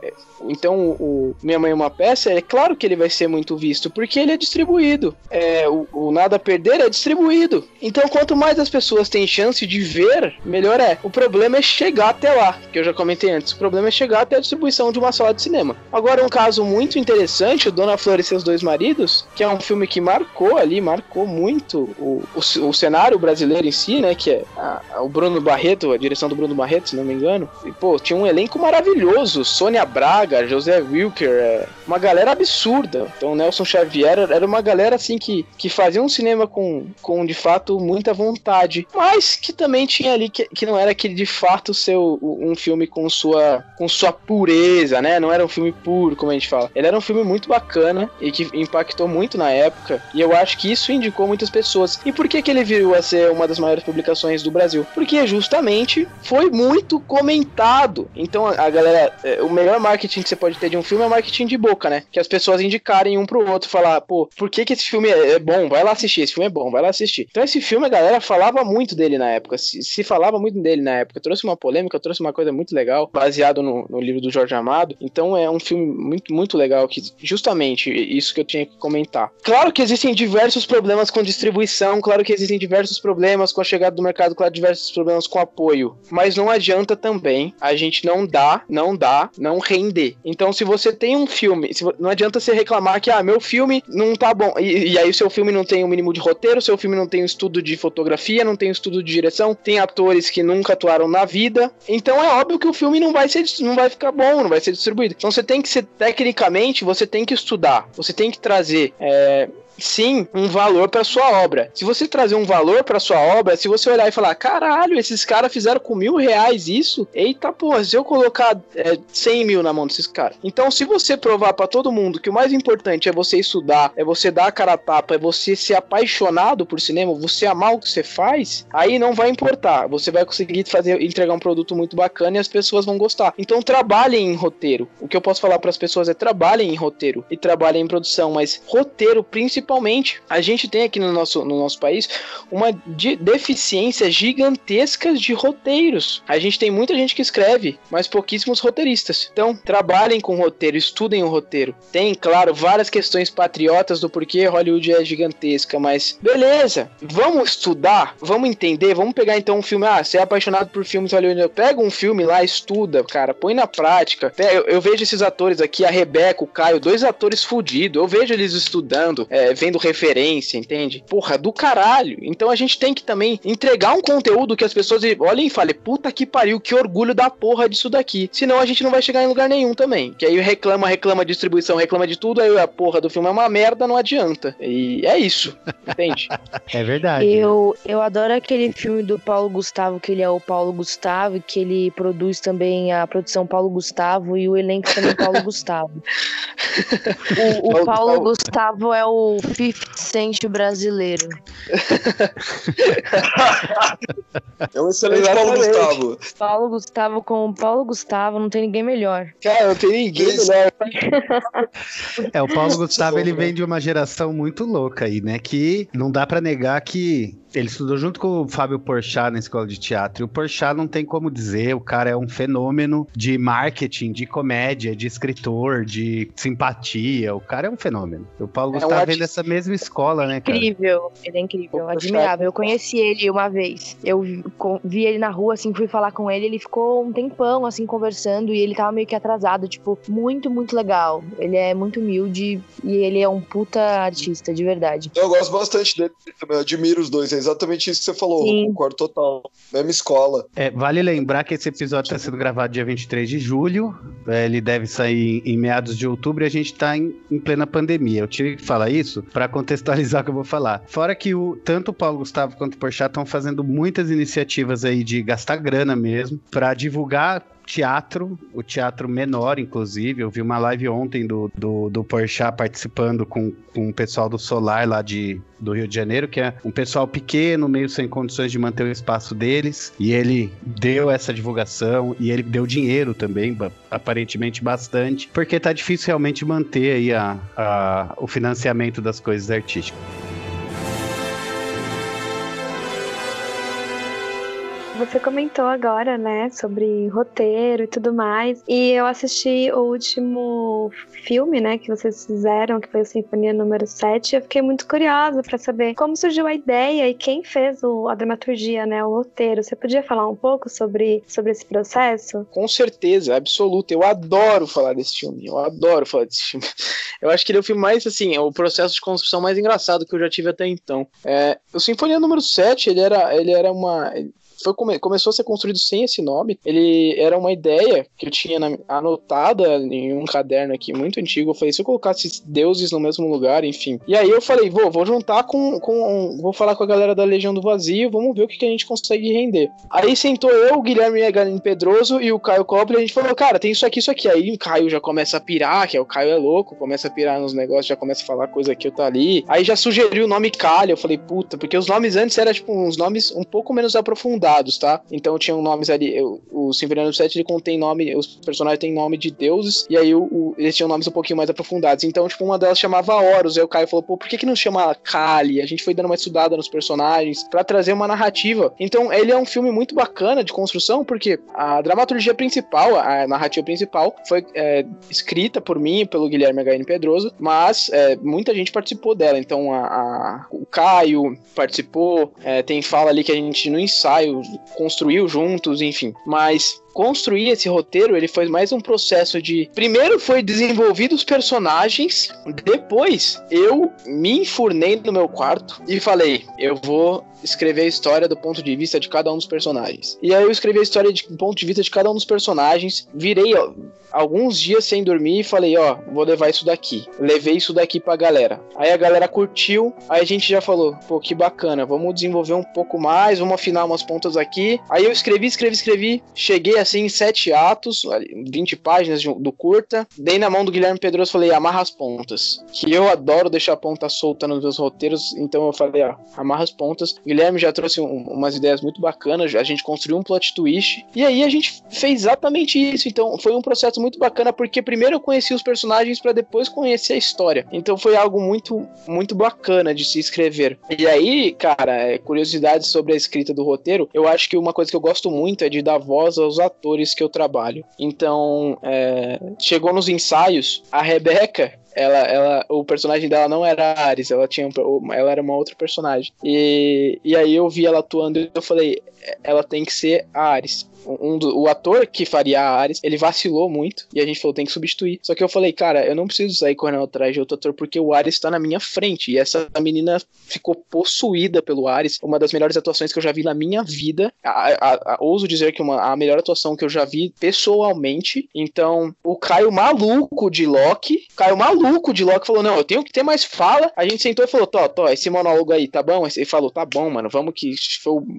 Então, o Minha Mãe é uma Peça, é claro que ele vai ser muito visto, porque ele é distribuído. É, o, o Nada a Perder é distribuído. Então, quanto mais as pessoas têm chance de ver, melhor é. O problema é chegar até lá, que eu já comentei antes. O problema é chegar até a distribuição de uma sala de cinema. Agora, um caso muito interessante, o Dona Flor e seus dois maridos, que é um filme que marcou ali, marcou muito o, o, o cenário brasileiro em si, né? Que é a, a, o Bruno Barreto, a direção do Bruno Barreto, se não me engano. E, pô, tinha um elenco maravilhoso. Sônia Braga, Braga, José Wilker, é uma galera absurda. Então Nelson Xavier era uma galera assim que, que fazia um cinema com, com de fato muita vontade, mas que também tinha ali que, que não era aquele de fato seu um filme com sua com sua pureza, né? Não era um filme puro, como a gente fala. Ele era um filme muito bacana e que impactou muito na época, e eu acho que isso indicou muitas pessoas. E por que que ele virou a ser uma das maiores publicações do Brasil? Porque justamente foi muito comentado. Então a, a galera, é, o melhor marketing marketing que você pode ter de um filme é marketing de boca, né? Que as pessoas indicarem um pro outro, falar, pô, por que que esse filme é, é bom? Vai lá assistir, esse filme é bom, vai lá assistir. Então esse filme a galera falava muito dele na época, se, se falava muito dele na época. Trouxe uma polêmica, trouxe uma coisa muito legal, baseado no, no livro do Jorge Amado. Então é um filme muito, muito legal, que justamente isso que eu tinha que comentar. Claro que existem diversos problemas com distribuição, claro que existem diversos problemas com a chegada do mercado, claro, diversos problemas com apoio. Mas não adianta também a gente não dá, não dá, não render então, se você tem um filme, se, não adianta você reclamar que, ah, meu filme não tá bom. E, e aí o seu filme não tem um mínimo de roteiro, seu filme não tem um estudo de fotografia, não tem um estudo de direção, tem atores que nunca atuaram na vida. Então é óbvio que o filme não vai ser, não vai ficar bom, não vai ser distribuído. Então você tem que ser, tecnicamente, você tem que estudar, você tem que trazer é, sim um valor para sua obra. Se você trazer um valor para sua obra, se você olhar e falar, caralho, esses caras fizeram com mil reais isso, eita porra, se eu colocar é, 100 mil na mão desses caras. Então, se você provar para todo mundo que o mais importante é você estudar, é você dar a cara a tapa, é você ser apaixonado por cinema, você amar o que você faz, aí não vai importar. Você vai conseguir fazer entregar um produto muito bacana e as pessoas vão gostar. Então, trabalhem em roteiro. O que eu posso falar para as pessoas é trabalhem em roteiro e trabalhem em produção, mas roteiro principalmente principalmente, a gente tem aqui no nosso, no nosso país uma de deficiência gigantesca de roteiros. A gente tem muita gente que escreve, mas pouquíssimos roteiristas. Então, trabalhem com roteiro, estudem o roteiro. Tem, claro, várias questões patriotas do porquê Hollywood é gigantesca, mas beleza, vamos estudar, vamos entender, vamos pegar então um filme. Ah, você é apaixonado por filmes Hollywood, pega um filme lá, estuda, cara, põe na prática. Eu, eu vejo esses atores aqui, a Rebeca, o Caio, dois atores fudidos, eu vejo eles estudando. É, vendo referência, entende? Porra, do caralho. Então a gente tem que também entregar um conteúdo que as pessoas olhem e falem, puta que pariu, que orgulho da porra disso daqui. Senão a gente não vai chegar em lugar nenhum também. Que aí reclama, reclama de distribuição, reclama de tudo, aí a porra do filme é uma merda, não adianta. E é isso, entende? É verdade. Eu, eu adoro aquele filme do Paulo Gustavo, que ele é o Paulo Gustavo, que ele produz também a produção Paulo Gustavo e o elenco também Paulo Gustavo. O, o Paulo Gustavo é o 50 Cent brasileiro. É um excelente Paulo. Gustavo. Paulo Gustavo com o Paulo Gustavo, não tem ninguém melhor. Cara, não tem ninguém melhor. É, o Paulo Gustavo, ele vem de uma geração muito louca aí, né? Que não dá pra negar que ele estudou junto com o Fábio Porchat na escola de teatro. E o Porchat não tem como dizer, o cara é um fenômeno de marketing, de comédia, de escritor, de simpatia. O cara é um fenômeno. O Paulo É um Gustavo vem dessa mesma escola, né, cara? Incrível, ele é incrível, admirável. Eu conheci ele uma vez. Eu vi ele na rua, assim, fui falar com ele. Ele ficou um tempão, assim, conversando. E ele tava meio que atrasado. Tipo, muito, muito legal. Ele é muito humilde e ele é um puta artista, de verdade. Eu gosto bastante dele também, eu admiro os dois. Exatamente isso que você falou, Sim. concordo total. Mesma escola. É, vale lembrar que esse episódio está sendo gravado dia 23 de julho. É, ele deve sair em meados de outubro e a gente está em, em plena pandemia. Eu tive que falar isso para contextualizar o que eu vou falar. Fora que o, tanto o Paulo Gustavo quanto o Porchat estão fazendo muitas iniciativas aí de gastar grana mesmo para divulgar teatro, o teatro menor, inclusive. Eu vi uma live ontem do, do, do Porchat participando com, com o pessoal do Solar lá de, do Rio de Janeiro, que é um pessoal pequeno, meio sem condições de manter o espaço deles. E ele deu essa divulgação e ele deu dinheiro também, aparentemente bastante, porque tá difícil realmente manter aí a, a- o financiamento das coisas artísticas. Você comentou agora, né, sobre roteiro e tudo mais. E eu assisti o último filme, né, que vocês fizeram, que foi a Sinfonia número 7. Eu fiquei muito curiosa para saber como surgiu a ideia e quem fez o, a dramaturgia, né, o roteiro. Você podia falar um pouco sobre, sobre esse processo? Com certeza, absoluta. Eu adoro falar desse filme. Eu adoro falar desse filme. Eu acho que ele é o filme mais, assim, é o processo de construção mais engraçado que eu já tive até então. É, o Sinfonia número 7, ele era, ele era uma. Foi, come- começou a ser construído sem esse nome. Ele era uma ideia que eu tinha na- anotada em um caderno aqui muito antigo. Eu falei, se eu colocasse deuses no mesmo lugar, enfim. E aí eu falei, vou, vou juntar com, com. Vou falar com a galera da Legião do Vazio, vamos ver o que, que a gente consegue render. Aí sentou eu, o Guilherme Egalin Pedroso e o Caio Cobre, a gente falou, cara, tem isso aqui, isso aqui. Aí o Caio já começa a pirar, que é o Caio é louco, começa a pirar nos negócios, já começa a falar coisa aqui, eu tá ali. Aí já sugeriu o nome Calha, eu falei, puta, porque os nomes antes eram, tipo, uns nomes um pouco menos aprofundados, tá? Então tinham nomes ali, eu- o Sinfoniano 7, ele contém nome, os personagens têm nome de deuses, e aí o, o- eles tinham nomes um pouquinho mais aprofundados. Então, tipo, uma delas chamava Horus, aí o Caio falou, pô, por que que não chama Kali? A gente foi dando uma estudada nos personagens pra trazer uma narrativa. Então, ele é um filme muito bacana de construção, porque a dramaturgia principal, a narrativa principal, foi é, escrita por mim pelo Guilherme H.N. Pedroso, mas é, muita gente participou dela. Então, a, a- o Caio participou, é, tem fala ali que a gente no ensaio construiu juntos, enfim. Mas construir esse roteiro, ele foi mais um processo de. Primeiro foi desenvolvido os personagens, depois eu me enfurnei no meu quarto e falei: eu vou escrever a história do ponto de vista de cada um dos personagens. E aí eu escrevi a história de- do ponto de vista de cada um dos personagens, virei ó, alguns dias sem dormir e falei: ó, vou levar isso daqui. Levei isso daqui pra galera. Aí a galera curtiu, aí a gente já falou: pô, que bacana, vamos desenvolver um pouco mais, vamos afinar umas pontas aqui. Aí eu escrevi, escrevi, escrevi, cheguei assim em sete atos, 20 páginas do curta, dei na mão do Guilherme Pedroso e falei: amarra as pontas. Que eu adoro deixar a ponta solta nos meus roteiros, então eu falei: ó, amarra as pontas. O Guilherme já trouxe um- umas ideias muito bacanas, a gente construiu um plot twist, e aí a gente fez exatamente isso. Então foi um processo muito bacana, porque primeiro eu conheci os personagens para depois conhecer a história. Então foi algo muito, muito bacana de se escrever. E aí, cara, é, curiosidades sobre a escrita do roteiro, eu acho que uma coisa que eu gosto muito é de dar voz aos atores que eu trabalho. Então, é, chegou nos ensaios, a Rebeca, ela, ela, o personagem dela não era Ares, ela tinha, ela era uma outra personagem. E, e aí eu vi ela atuando e eu falei, ela tem que ser Ares um do, o ator que faria a Ares, ele vacilou muito e a gente falou tem que substituir. Só que eu falei, cara, eu não preciso sair correndo atrás de outro ator porque o Ares tá na minha frente e essa menina ficou possuída pelo Ares, uma das melhores atuações que eu já vi na minha vida. A, a, a, ouso dizer que uma, a melhor atuação que eu já vi pessoalmente. Então, o Caio maluco de Loki, Caio maluco de Loki falou: "Não, eu tenho que ter mais fala". A gente sentou e falou: "Tó, tó, esse monólogo aí, tá bom?" Ele falou: "Tá bom, mano, vamos que.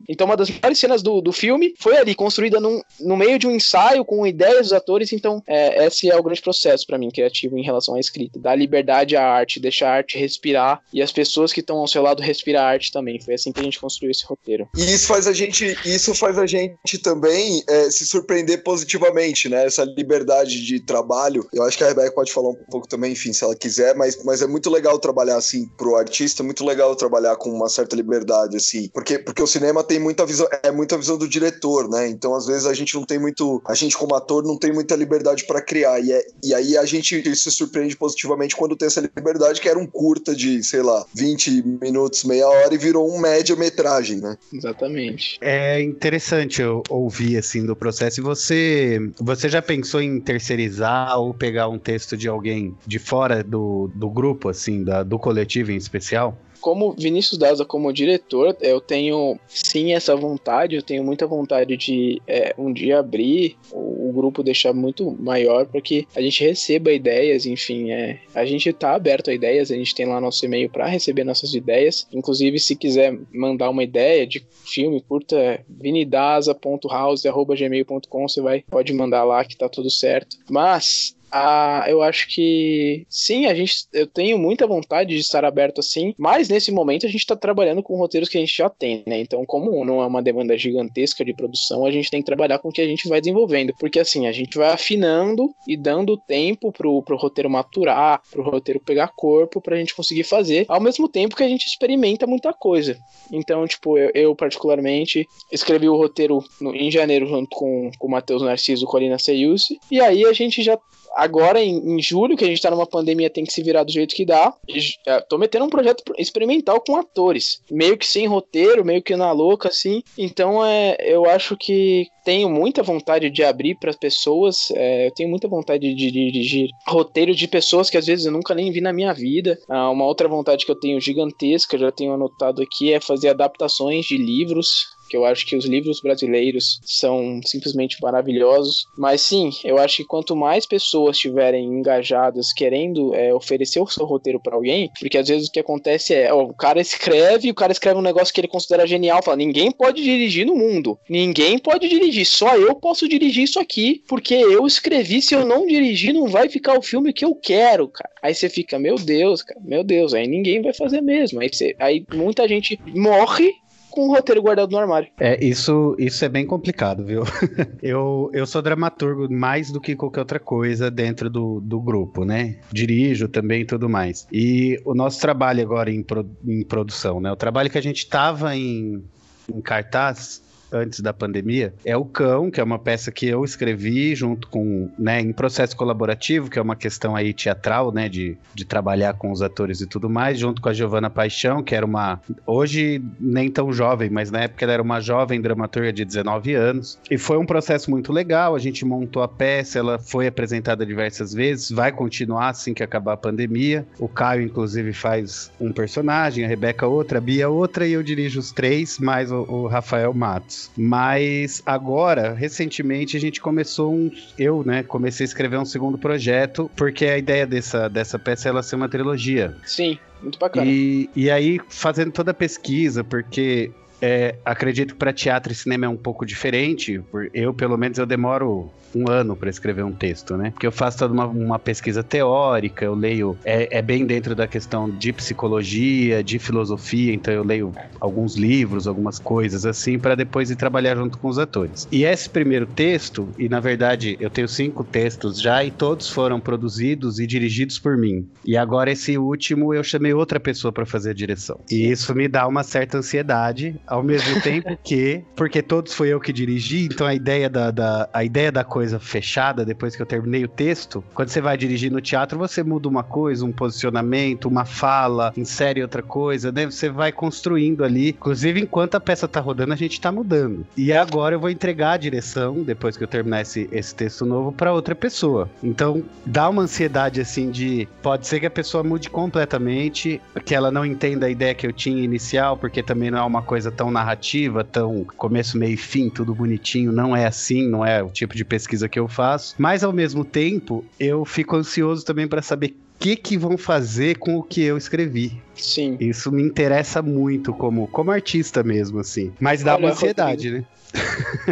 Então, uma das melhores cenas do, do filme foi ali construída num, no meio de um ensaio com ideias dos atores, então é, esse é o grande processo para mim criativo em relação à escrita, dar liberdade à arte, deixar a arte respirar e as pessoas que estão ao seu lado respirar a arte também. Foi assim que a gente construiu esse roteiro. E isso faz a gente, isso faz a gente também é, se surpreender positivamente, né? Essa liberdade de trabalho. Eu acho que a Rebeca pode falar um pouco também, enfim, se ela quiser, mas, mas é muito legal trabalhar assim pro artista, é muito legal trabalhar com uma certa liberdade assim, porque porque o cinema tem muita visão, é muita visão do diretor, né? Então às vezes a gente não tem muito, a gente como ator não tem muita liberdade para criar. E, é, e aí a gente se surpreende positivamente quando tem essa liberdade, que era um curta de, sei lá, 20 minutos, meia hora e virou um média-metragem, né? Exatamente. É interessante eu ouvir assim do processo. E você, você já pensou em terceirizar ou pegar um texto de alguém de fora do, do grupo, assim, da, do coletivo em especial? Como Vinícius Daza, como diretor, eu tenho sim essa vontade, eu tenho muita vontade de é, um dia abrir o, o, grupo, deixar muito maior para que a gente receba ideias, enfim, é, a gente está aberto a ideias, a gente tem lá nosso e-mail para receber nossas ideias, inclusive se quiser mandar uma ideia de filme, curta é você vai, pode mandar lá que tá tudo certo. Mas ah, eu acho que sim, a gente, eu tenho muita vontade de estar aberto assim, mas nesse momento a gente está trabalhando com roteiros que a gente já tem, né? Então, como não é uma demanda gigantesca de produção, a gente tem que trabalhar com o que a gente vai desenvolvendo, porque assim, a gente vai afinando e dando tempo pro, pro roteiro maturar, pro roteiro pegar corpo, pra gente conseguir fazer, ao mesmo tempo que a gente experimenta muita coisa. Então, tipo, eu, eu particularmente escrevi o roteiro no, em janeiro junto com, com o Matheus Narciso Colina Seyusi, e aí a gente já agora em, em, julho, que a gente tá numa pandemia, tem que se virar do jeito que dá. É, tô metendo um projeto experimental com atores, meio que sem roteiro, meio que na louca, assim. Então, é, eu acho que tenho muita vontade de abrir para pessoas, é, eu tenho muita vontade de dirigir roteiros de pessoas que às vezes eu nunca nem vi na minha vida. Ah, uma outra vontade que eu tenho gigantesca, já tenho anotado aqui, é fazer adaptações de livros que eu acho que os livros brasileiros são simplesmente maravilhosos. Mas sim, eu acho que quanto mais pessoas estiverem engajadas querendo é, oferecer o seu roteiro para alguém, porque às vezes o que acontece é, ó, o cara escreve, o cara escreve um negócio que ele considera genial, fala: ninguém pode dirigir no mundo, ninguém pode dirigir, só eu posso dirigir isso aqui, porque eu escrevi, se eu não dirigir, não vai ficar o filme que eu quero, cara. Aí você fica, meu Deus, cara, meu Deus, aí ninguém vai fazer mesmo. Aí, você, aí muita gente morre com o roteiro guardado no armário. É, isso, isso é bem complicado, viu? eu, eu sou dramaturgo mais do que qualquer outra coisa dentro do, do grupo, né? Dirijo também e tudo mais. E o nosso trabalho agora em, pro, em produção, né? O trabalho que a gente tava em, em cartaz antes da pandemia, é O Cão, que é uma peça que eu escrevi junto com, né, em processo colaborativo, que é uma questão aí teatral, né, de, de trabalhar com os atores e tudo mais, junto com a Giovana Paixão, que era uma, hoje nem tão jovem, mas na época ela era uma jovem dramaturga de 19 anos. E foi um processo muito legal, a gente montou a peça, ela foi apresentada diversas vezes, vai continuar assim que acabar a pandemia. O Caio, inclusive, faz um personagem, a Rebeca outra, a Bia outra, e eu dirijo os três, mais o, o Rafael Matos. Mas agora, recentemente, a gente começou um. Eu, né, comecei a escrever um segundo projeto, porque a ideia dessa, dessa peça é ela ser uma trilogia. Sim, muito bacana. E, e aí, fazendo toda a pesquisa, porque é, acredito que para teatro e cinema é um pouco diferente. Eu, pelo menos, eu demoro um ano para escrever um texto, né? Porque eu faço toda uma, uma pesquisa teórica, eu leio, é, é, bem dentro da questão de psicologia, de filosofia, então eu leio alguns livros, algumas coisas assim, para depois ir trabalhar junto com os atores. E esse primeiro texto, e na verdade eu tenho cinco textos já, e todos foram produzidos e dirigidos por mim. E agora esse último eu chamei outra pessoa para fazer a direção. E isso me dá uma certa ansiedade ao mesmo tempo que, porque todos foi eu que dirigi, então a ideia da, da, a ideia da coisa fechada, depois que eu terminei o texto, quando você vai dirigir no teatro, você muda uma coisa, um posicionamento, uma fala, insere outra coisa, né? Você vai construindo ali. Inclusive, enquanto a peça tá rodando, a gente tá mudando. E agora eu vou entregar a direção, depois que eu terminar esse, esse texto novo, para outra pessoa. Então, dá uma ansiedade assim de. Pode ser que a pessoa mude completamente, que ela não entenda a ideia que eu tinha inicial, porque também não é uma coisa tão narrativa, tão começo, meio e fim, tudo bonitinho. Não é assim, não é o tipo de pesquisa que eu faço. Mas ao mesmo tempo, eu fico ansioso também para saber o que, que vão fazer com o que eu escrevi. Sim. Isso me interessa muito como, como artista mesmo, assim. Mas dá Olha, uma ansiedade, né?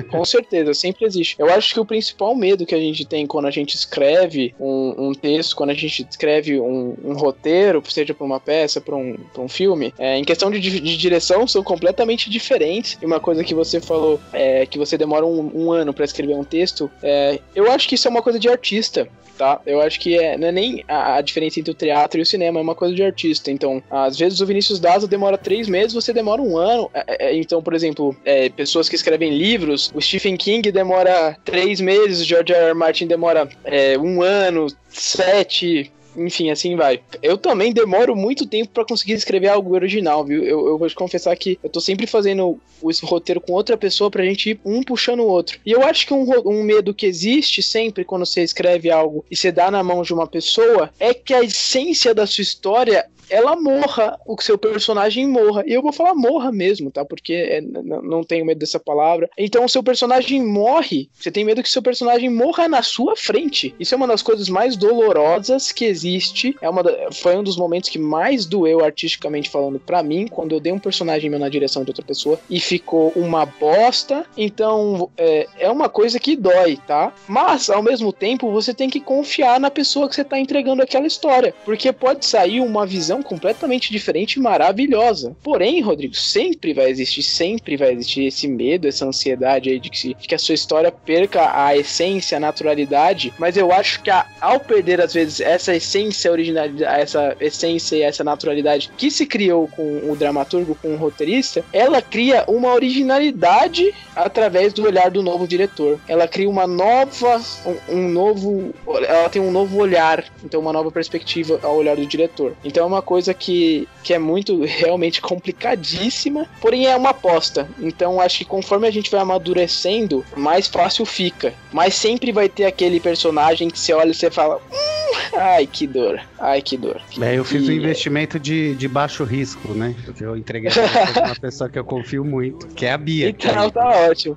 Com certeza, sempre existe. Eu acho que o principal medo que a gente tem quando a gente escreve um, um texto, quando a gente escreve um, um roteiro, seja para uma peça, para um, pra um filme, é, em questão de, de, direção, são completamente diferentes. E uma coisa que você falou, é, que você demora um, um ano para escrever um texto, é, eu acho que isso é uma coisa de artista. Tá? Eu acho que é, não é nem a, a, diferença entre o teatro e o cinema, é uma coisa de artista. Então, às vezes o Vinícius Daza demora três meses, você demora um ano. É, é, então, por exemplo, é, pessoas que escrevem livros, o Stephen King demora três meses, o George R. R. Martin demora é, um ano, sete, enfim, assim vai. Eu também demoro muito tempo para conseguir escrever algo original, viu? Eu, eu, vou te confessar que eu tô sempre fazendo esse roteiro com outra pessoa pra gente ir um puxando o outro. E eu acho que um, um medo que existe sempre quando você escreve algo e você dá na mão de uma pessoa é que a essência da sua história ela morra, o seu personagem morra. E eu vou falar morra mesmo, tá? Porque é, não tenho medo dessa palavra. Então, o seu personagem morre. Você tem medo que seu personagem morra na sua frente. Isso é uma das coisas mais dolorosas que existe. É uma da, foi um dos momentos que mais doeu artisticamente falando para mim, quando eu dei um personagem meu na direção de outra pessoa e ficou uma bosta. Então, é, é uma coisa que dói, tá? Mas, ao mesmo tempo, você tem que confiar na pessoa que você tá entregando aquela história. Porque pode sair uma visão completamente diferente e maravilhosa. Porém, Rodrigo, sempre vai existir, sempre vai existir esse medo, essa ansiedade aí de que, de que a sua história perca a essência, a naturalidade. Mas eu acho que a, ao perder, às vezes, essa essência originalidade, essa essência e essa naturalidade que se criou com o dramaturgo, com o roteirista, ela cria uma originalidade através do olhar do novo diretor. Ela cria uma nova, um, um novo, ela tem um novo olhar, então uma nova perspectiva ao olhar do diretor. Então é uma coisa que, que é muito realmente complicadíssima, porém é uma aposta. Então acho que conforme a gente vai amadurecendo, mais fácil fica. Mas sempre vai ter aquele personagem que você olha e você fala. Hum, ai, que dor. Ai, que dor. É, eu fiz e... um investimento de, de baixo risco, né? Porque eu entreguei pra uma pessoa que eu confio muito, que é a Bia. Então tá ótimo.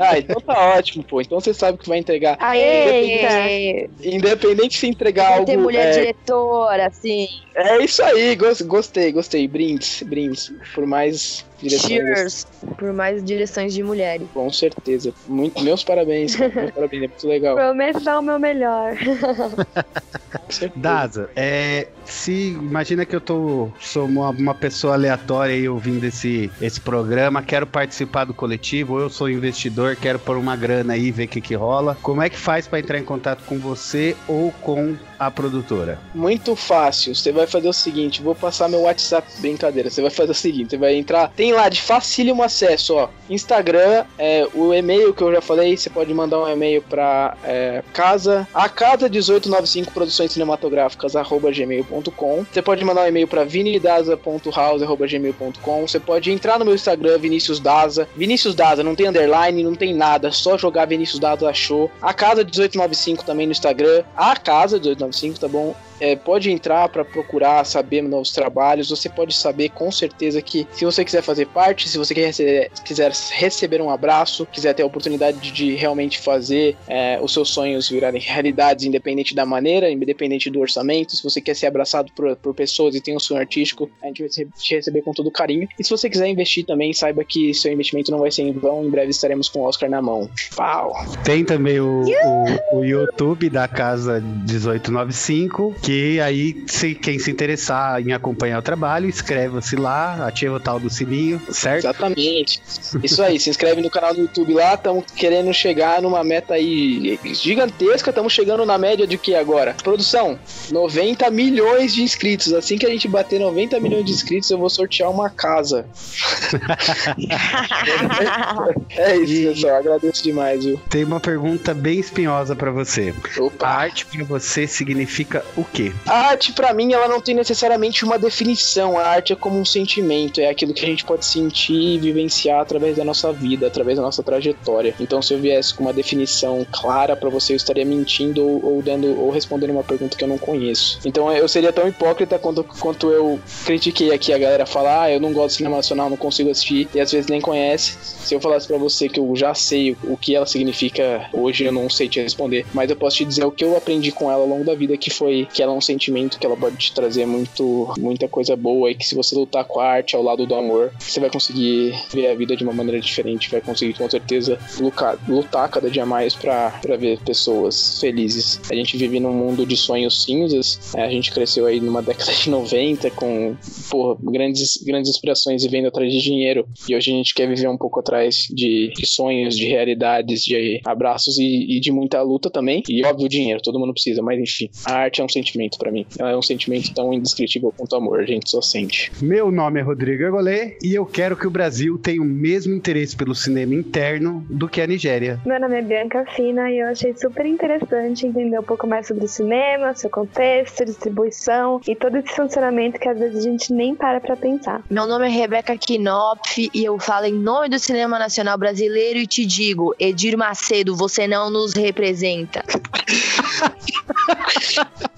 Ah, então tá ótimo, pô. Então você sabe que vai entregar. Aê! Independente, independente se entregar vai algo. ter mulher é... diretora, assim. É isso aí, gostei, gostei. Brindes, brindes. Por mais direções. Cheers por mais direções de mulheres. Com certeza. Muito, meus parabéns. meus parabéns, é muito legal. Prometo dar o meu melhor. Daza, é, se imagina que eu tô sou uma, uma pessoa aleatória aí ouvindo esse, esse programa, quero participar do coletivo, ou eu sou investidor, quero pôr uma grana aí, ver o que que rola. Como é que faz para entrar em contato com você ou com a produtora? Muito fácil. Você vai fazer o seguinte, vou passar meu WhatsApp, brincadeira. Você vai fazer o seguinte, você vai entrar, tem lá de facílimo acesso, ó. Instagram, é, o e-mail que eu já falei, você pode mandar um e-mail para é, casa, a casa 1895 produções cinematográficas arroba gmail.com. Você pode mandar um e-mail para vinidaza.house@gmail.com. Você pode entrar no meu Instagram Vinícius Daza. Vinícius Daza, não tem underline, não tem nada, só jogar Vinícius Daza achou. A casa 1895 também no Instagram. A casa 1895, tá bom? É, pode entrar para procurar saber novos trabalhos. Você pode saber com certeza que se você quiser fazer parte, se você receber, quiser receber um abraço, quiser ter a oportunidade de, de realmente fazer é, os seus sonhos virarem realidades, independente da maneira, independente do orçamento, se você quer ser abraçado por, por pessoas e tem um sonho artístico, a gente vai te receber com todo carinho. E se você quiser investir também, saiba que seu investimento não vai ser em vão. Em breve estaremos com o Oscar na mão. Pau! Tem também o, o, o YouTube da Casa 1895 Que aí, se, quem se interessar em acompanhar o trabalho, inscreva-se lá, ativa o tal do sininho, certo? Exatamente. Isso aí, se inscreve no canal do YouTube lá, estamos querendo chegar numa meta aí gigantesca, estamos chegando na média de que agora? Produção, 90 milhões de inscritos. Assim que a gente bater 90 milhões de inscritos, eu vou sortear uma casa. é isso, pessoal. Agradeço demais, viu? Tem uma pergunta bem espinhosa para você. Opa. A arte para você significa o quê? A arte, para mim, ela não tem necessariamente uma definição. A arte é como um sentimento, é aquilo que a gente pode sentir e vivenciar através da nossa vida, através da nossa trajetória. Então, se eu viesse com uma definição clara para você, eu estaria mentindo ou, ou, dando ou respondendo uma pergunta que eu não conheço. Então, eu seria tão hipócrita quanto, quanto eu critiquei aqui a galera falar, ah, eu não gosto de cinema nacional, não consigo assistir e às vezes nem conhece. Se eu falasse para você que eu já sei o que ela significa hoje, eu não sei te responder, mas eu posso te dizer o que eu aprendi com ela ao longo da vida, que foi que ela é um sentimento que ela pode te trazer muito, muita coisa boa e que se você lutar com a arte ao lado do amor, você vai conseguir ver a vida de uma maneira diferente, vai conseguir com certeza lutar, lutar cada dia mais para ver pessoas felizes. A gente vive num mundo de sonhos cinzas, é, a gente cresceu aí numa década de 90 com porra, grandes, grandes inspirações e vendo atrás de dinheiro, e hoje a gente quer viver um pouco atrás de, de sonhos, de realidades, de abraços e, e, de muita luta também, e óbvio dinheiro, todo mundo precisa, mas enfim, a arte é um sentimento para mim, ela é um sentimento tão indescritível quanto amor, a gente só sente. Meu nome é Rodrigo Egolê e eu quero que o Brasil tenha o mesmo interesse pelo cinema interno do que a Nigéria. Meu nome é Bianca Fina e eu achei super interessante entender um pouco mais sobre o cinema, seu contexto, distribuição e todo esse funcionamento que às vezes a gente nem para pra pensar. Meu nome é Rebeca Knopf e eu falo em nome do cinema nacional brasileiro e te digo, Edir Macedo, você não nos representa.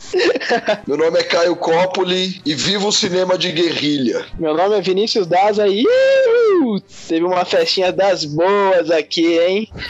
Meu nome é Caio Copoli e vivo o cinema de guerrilha. Meu nome é Vinícius Daza e teve uma festinha das boas aqui, hein?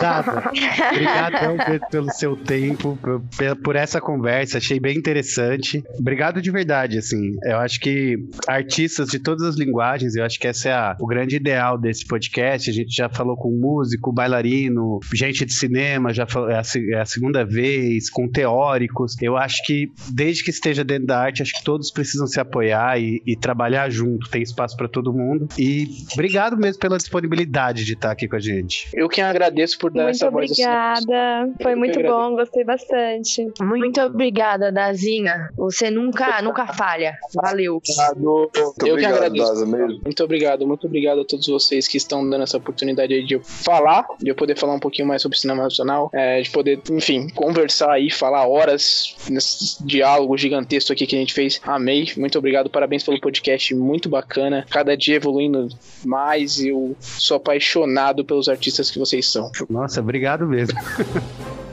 Daza, obrigadão pelo seu tempo, por, por essa conversa, achei bem interessante. Obrigado de verdade, assim. Eu acho que artistas de todas as linguagens, eu acho que esse é a, o grande ideal desse podcast. A gente já falou com músico, bailarino, gente de cinema, já falou, é a, é a segunda vez, com teóricos. Eu acho que, desde que esteja dentro da arte, acho que todos precisam se apoiar e, e trabalhar junto. Tem espaço para todo mundo. E obrigado mesmo pela disponibilidade de estar aqui com a gente. Eu que agradeço por dar muito essa voz. Muito obrigada. Foi muito bom, gostei bastante. Muito obrigada, Dazinha. Você nunca, nunca falha. Valeu. Obrigado. Muito Eu que obrigado, agradeço. Daza, mesmo. Muito obrigado, muito obrigado a todos vocês que estão dando essa oportunidade aí de eu falar, de eu poder falar um pouquinho mais sobre cinema nacional, é, de poder, enfim, conversar aí, falar horas nesse diálogo gigantesco aqui que a gente fez. Amei, muito obrigado, parabéns pelo podcast, muito bacana. Cada dia evoluindo mais, eu sou apaixonado pelos artistas que vocês são. Nossa, obrigado mesmo.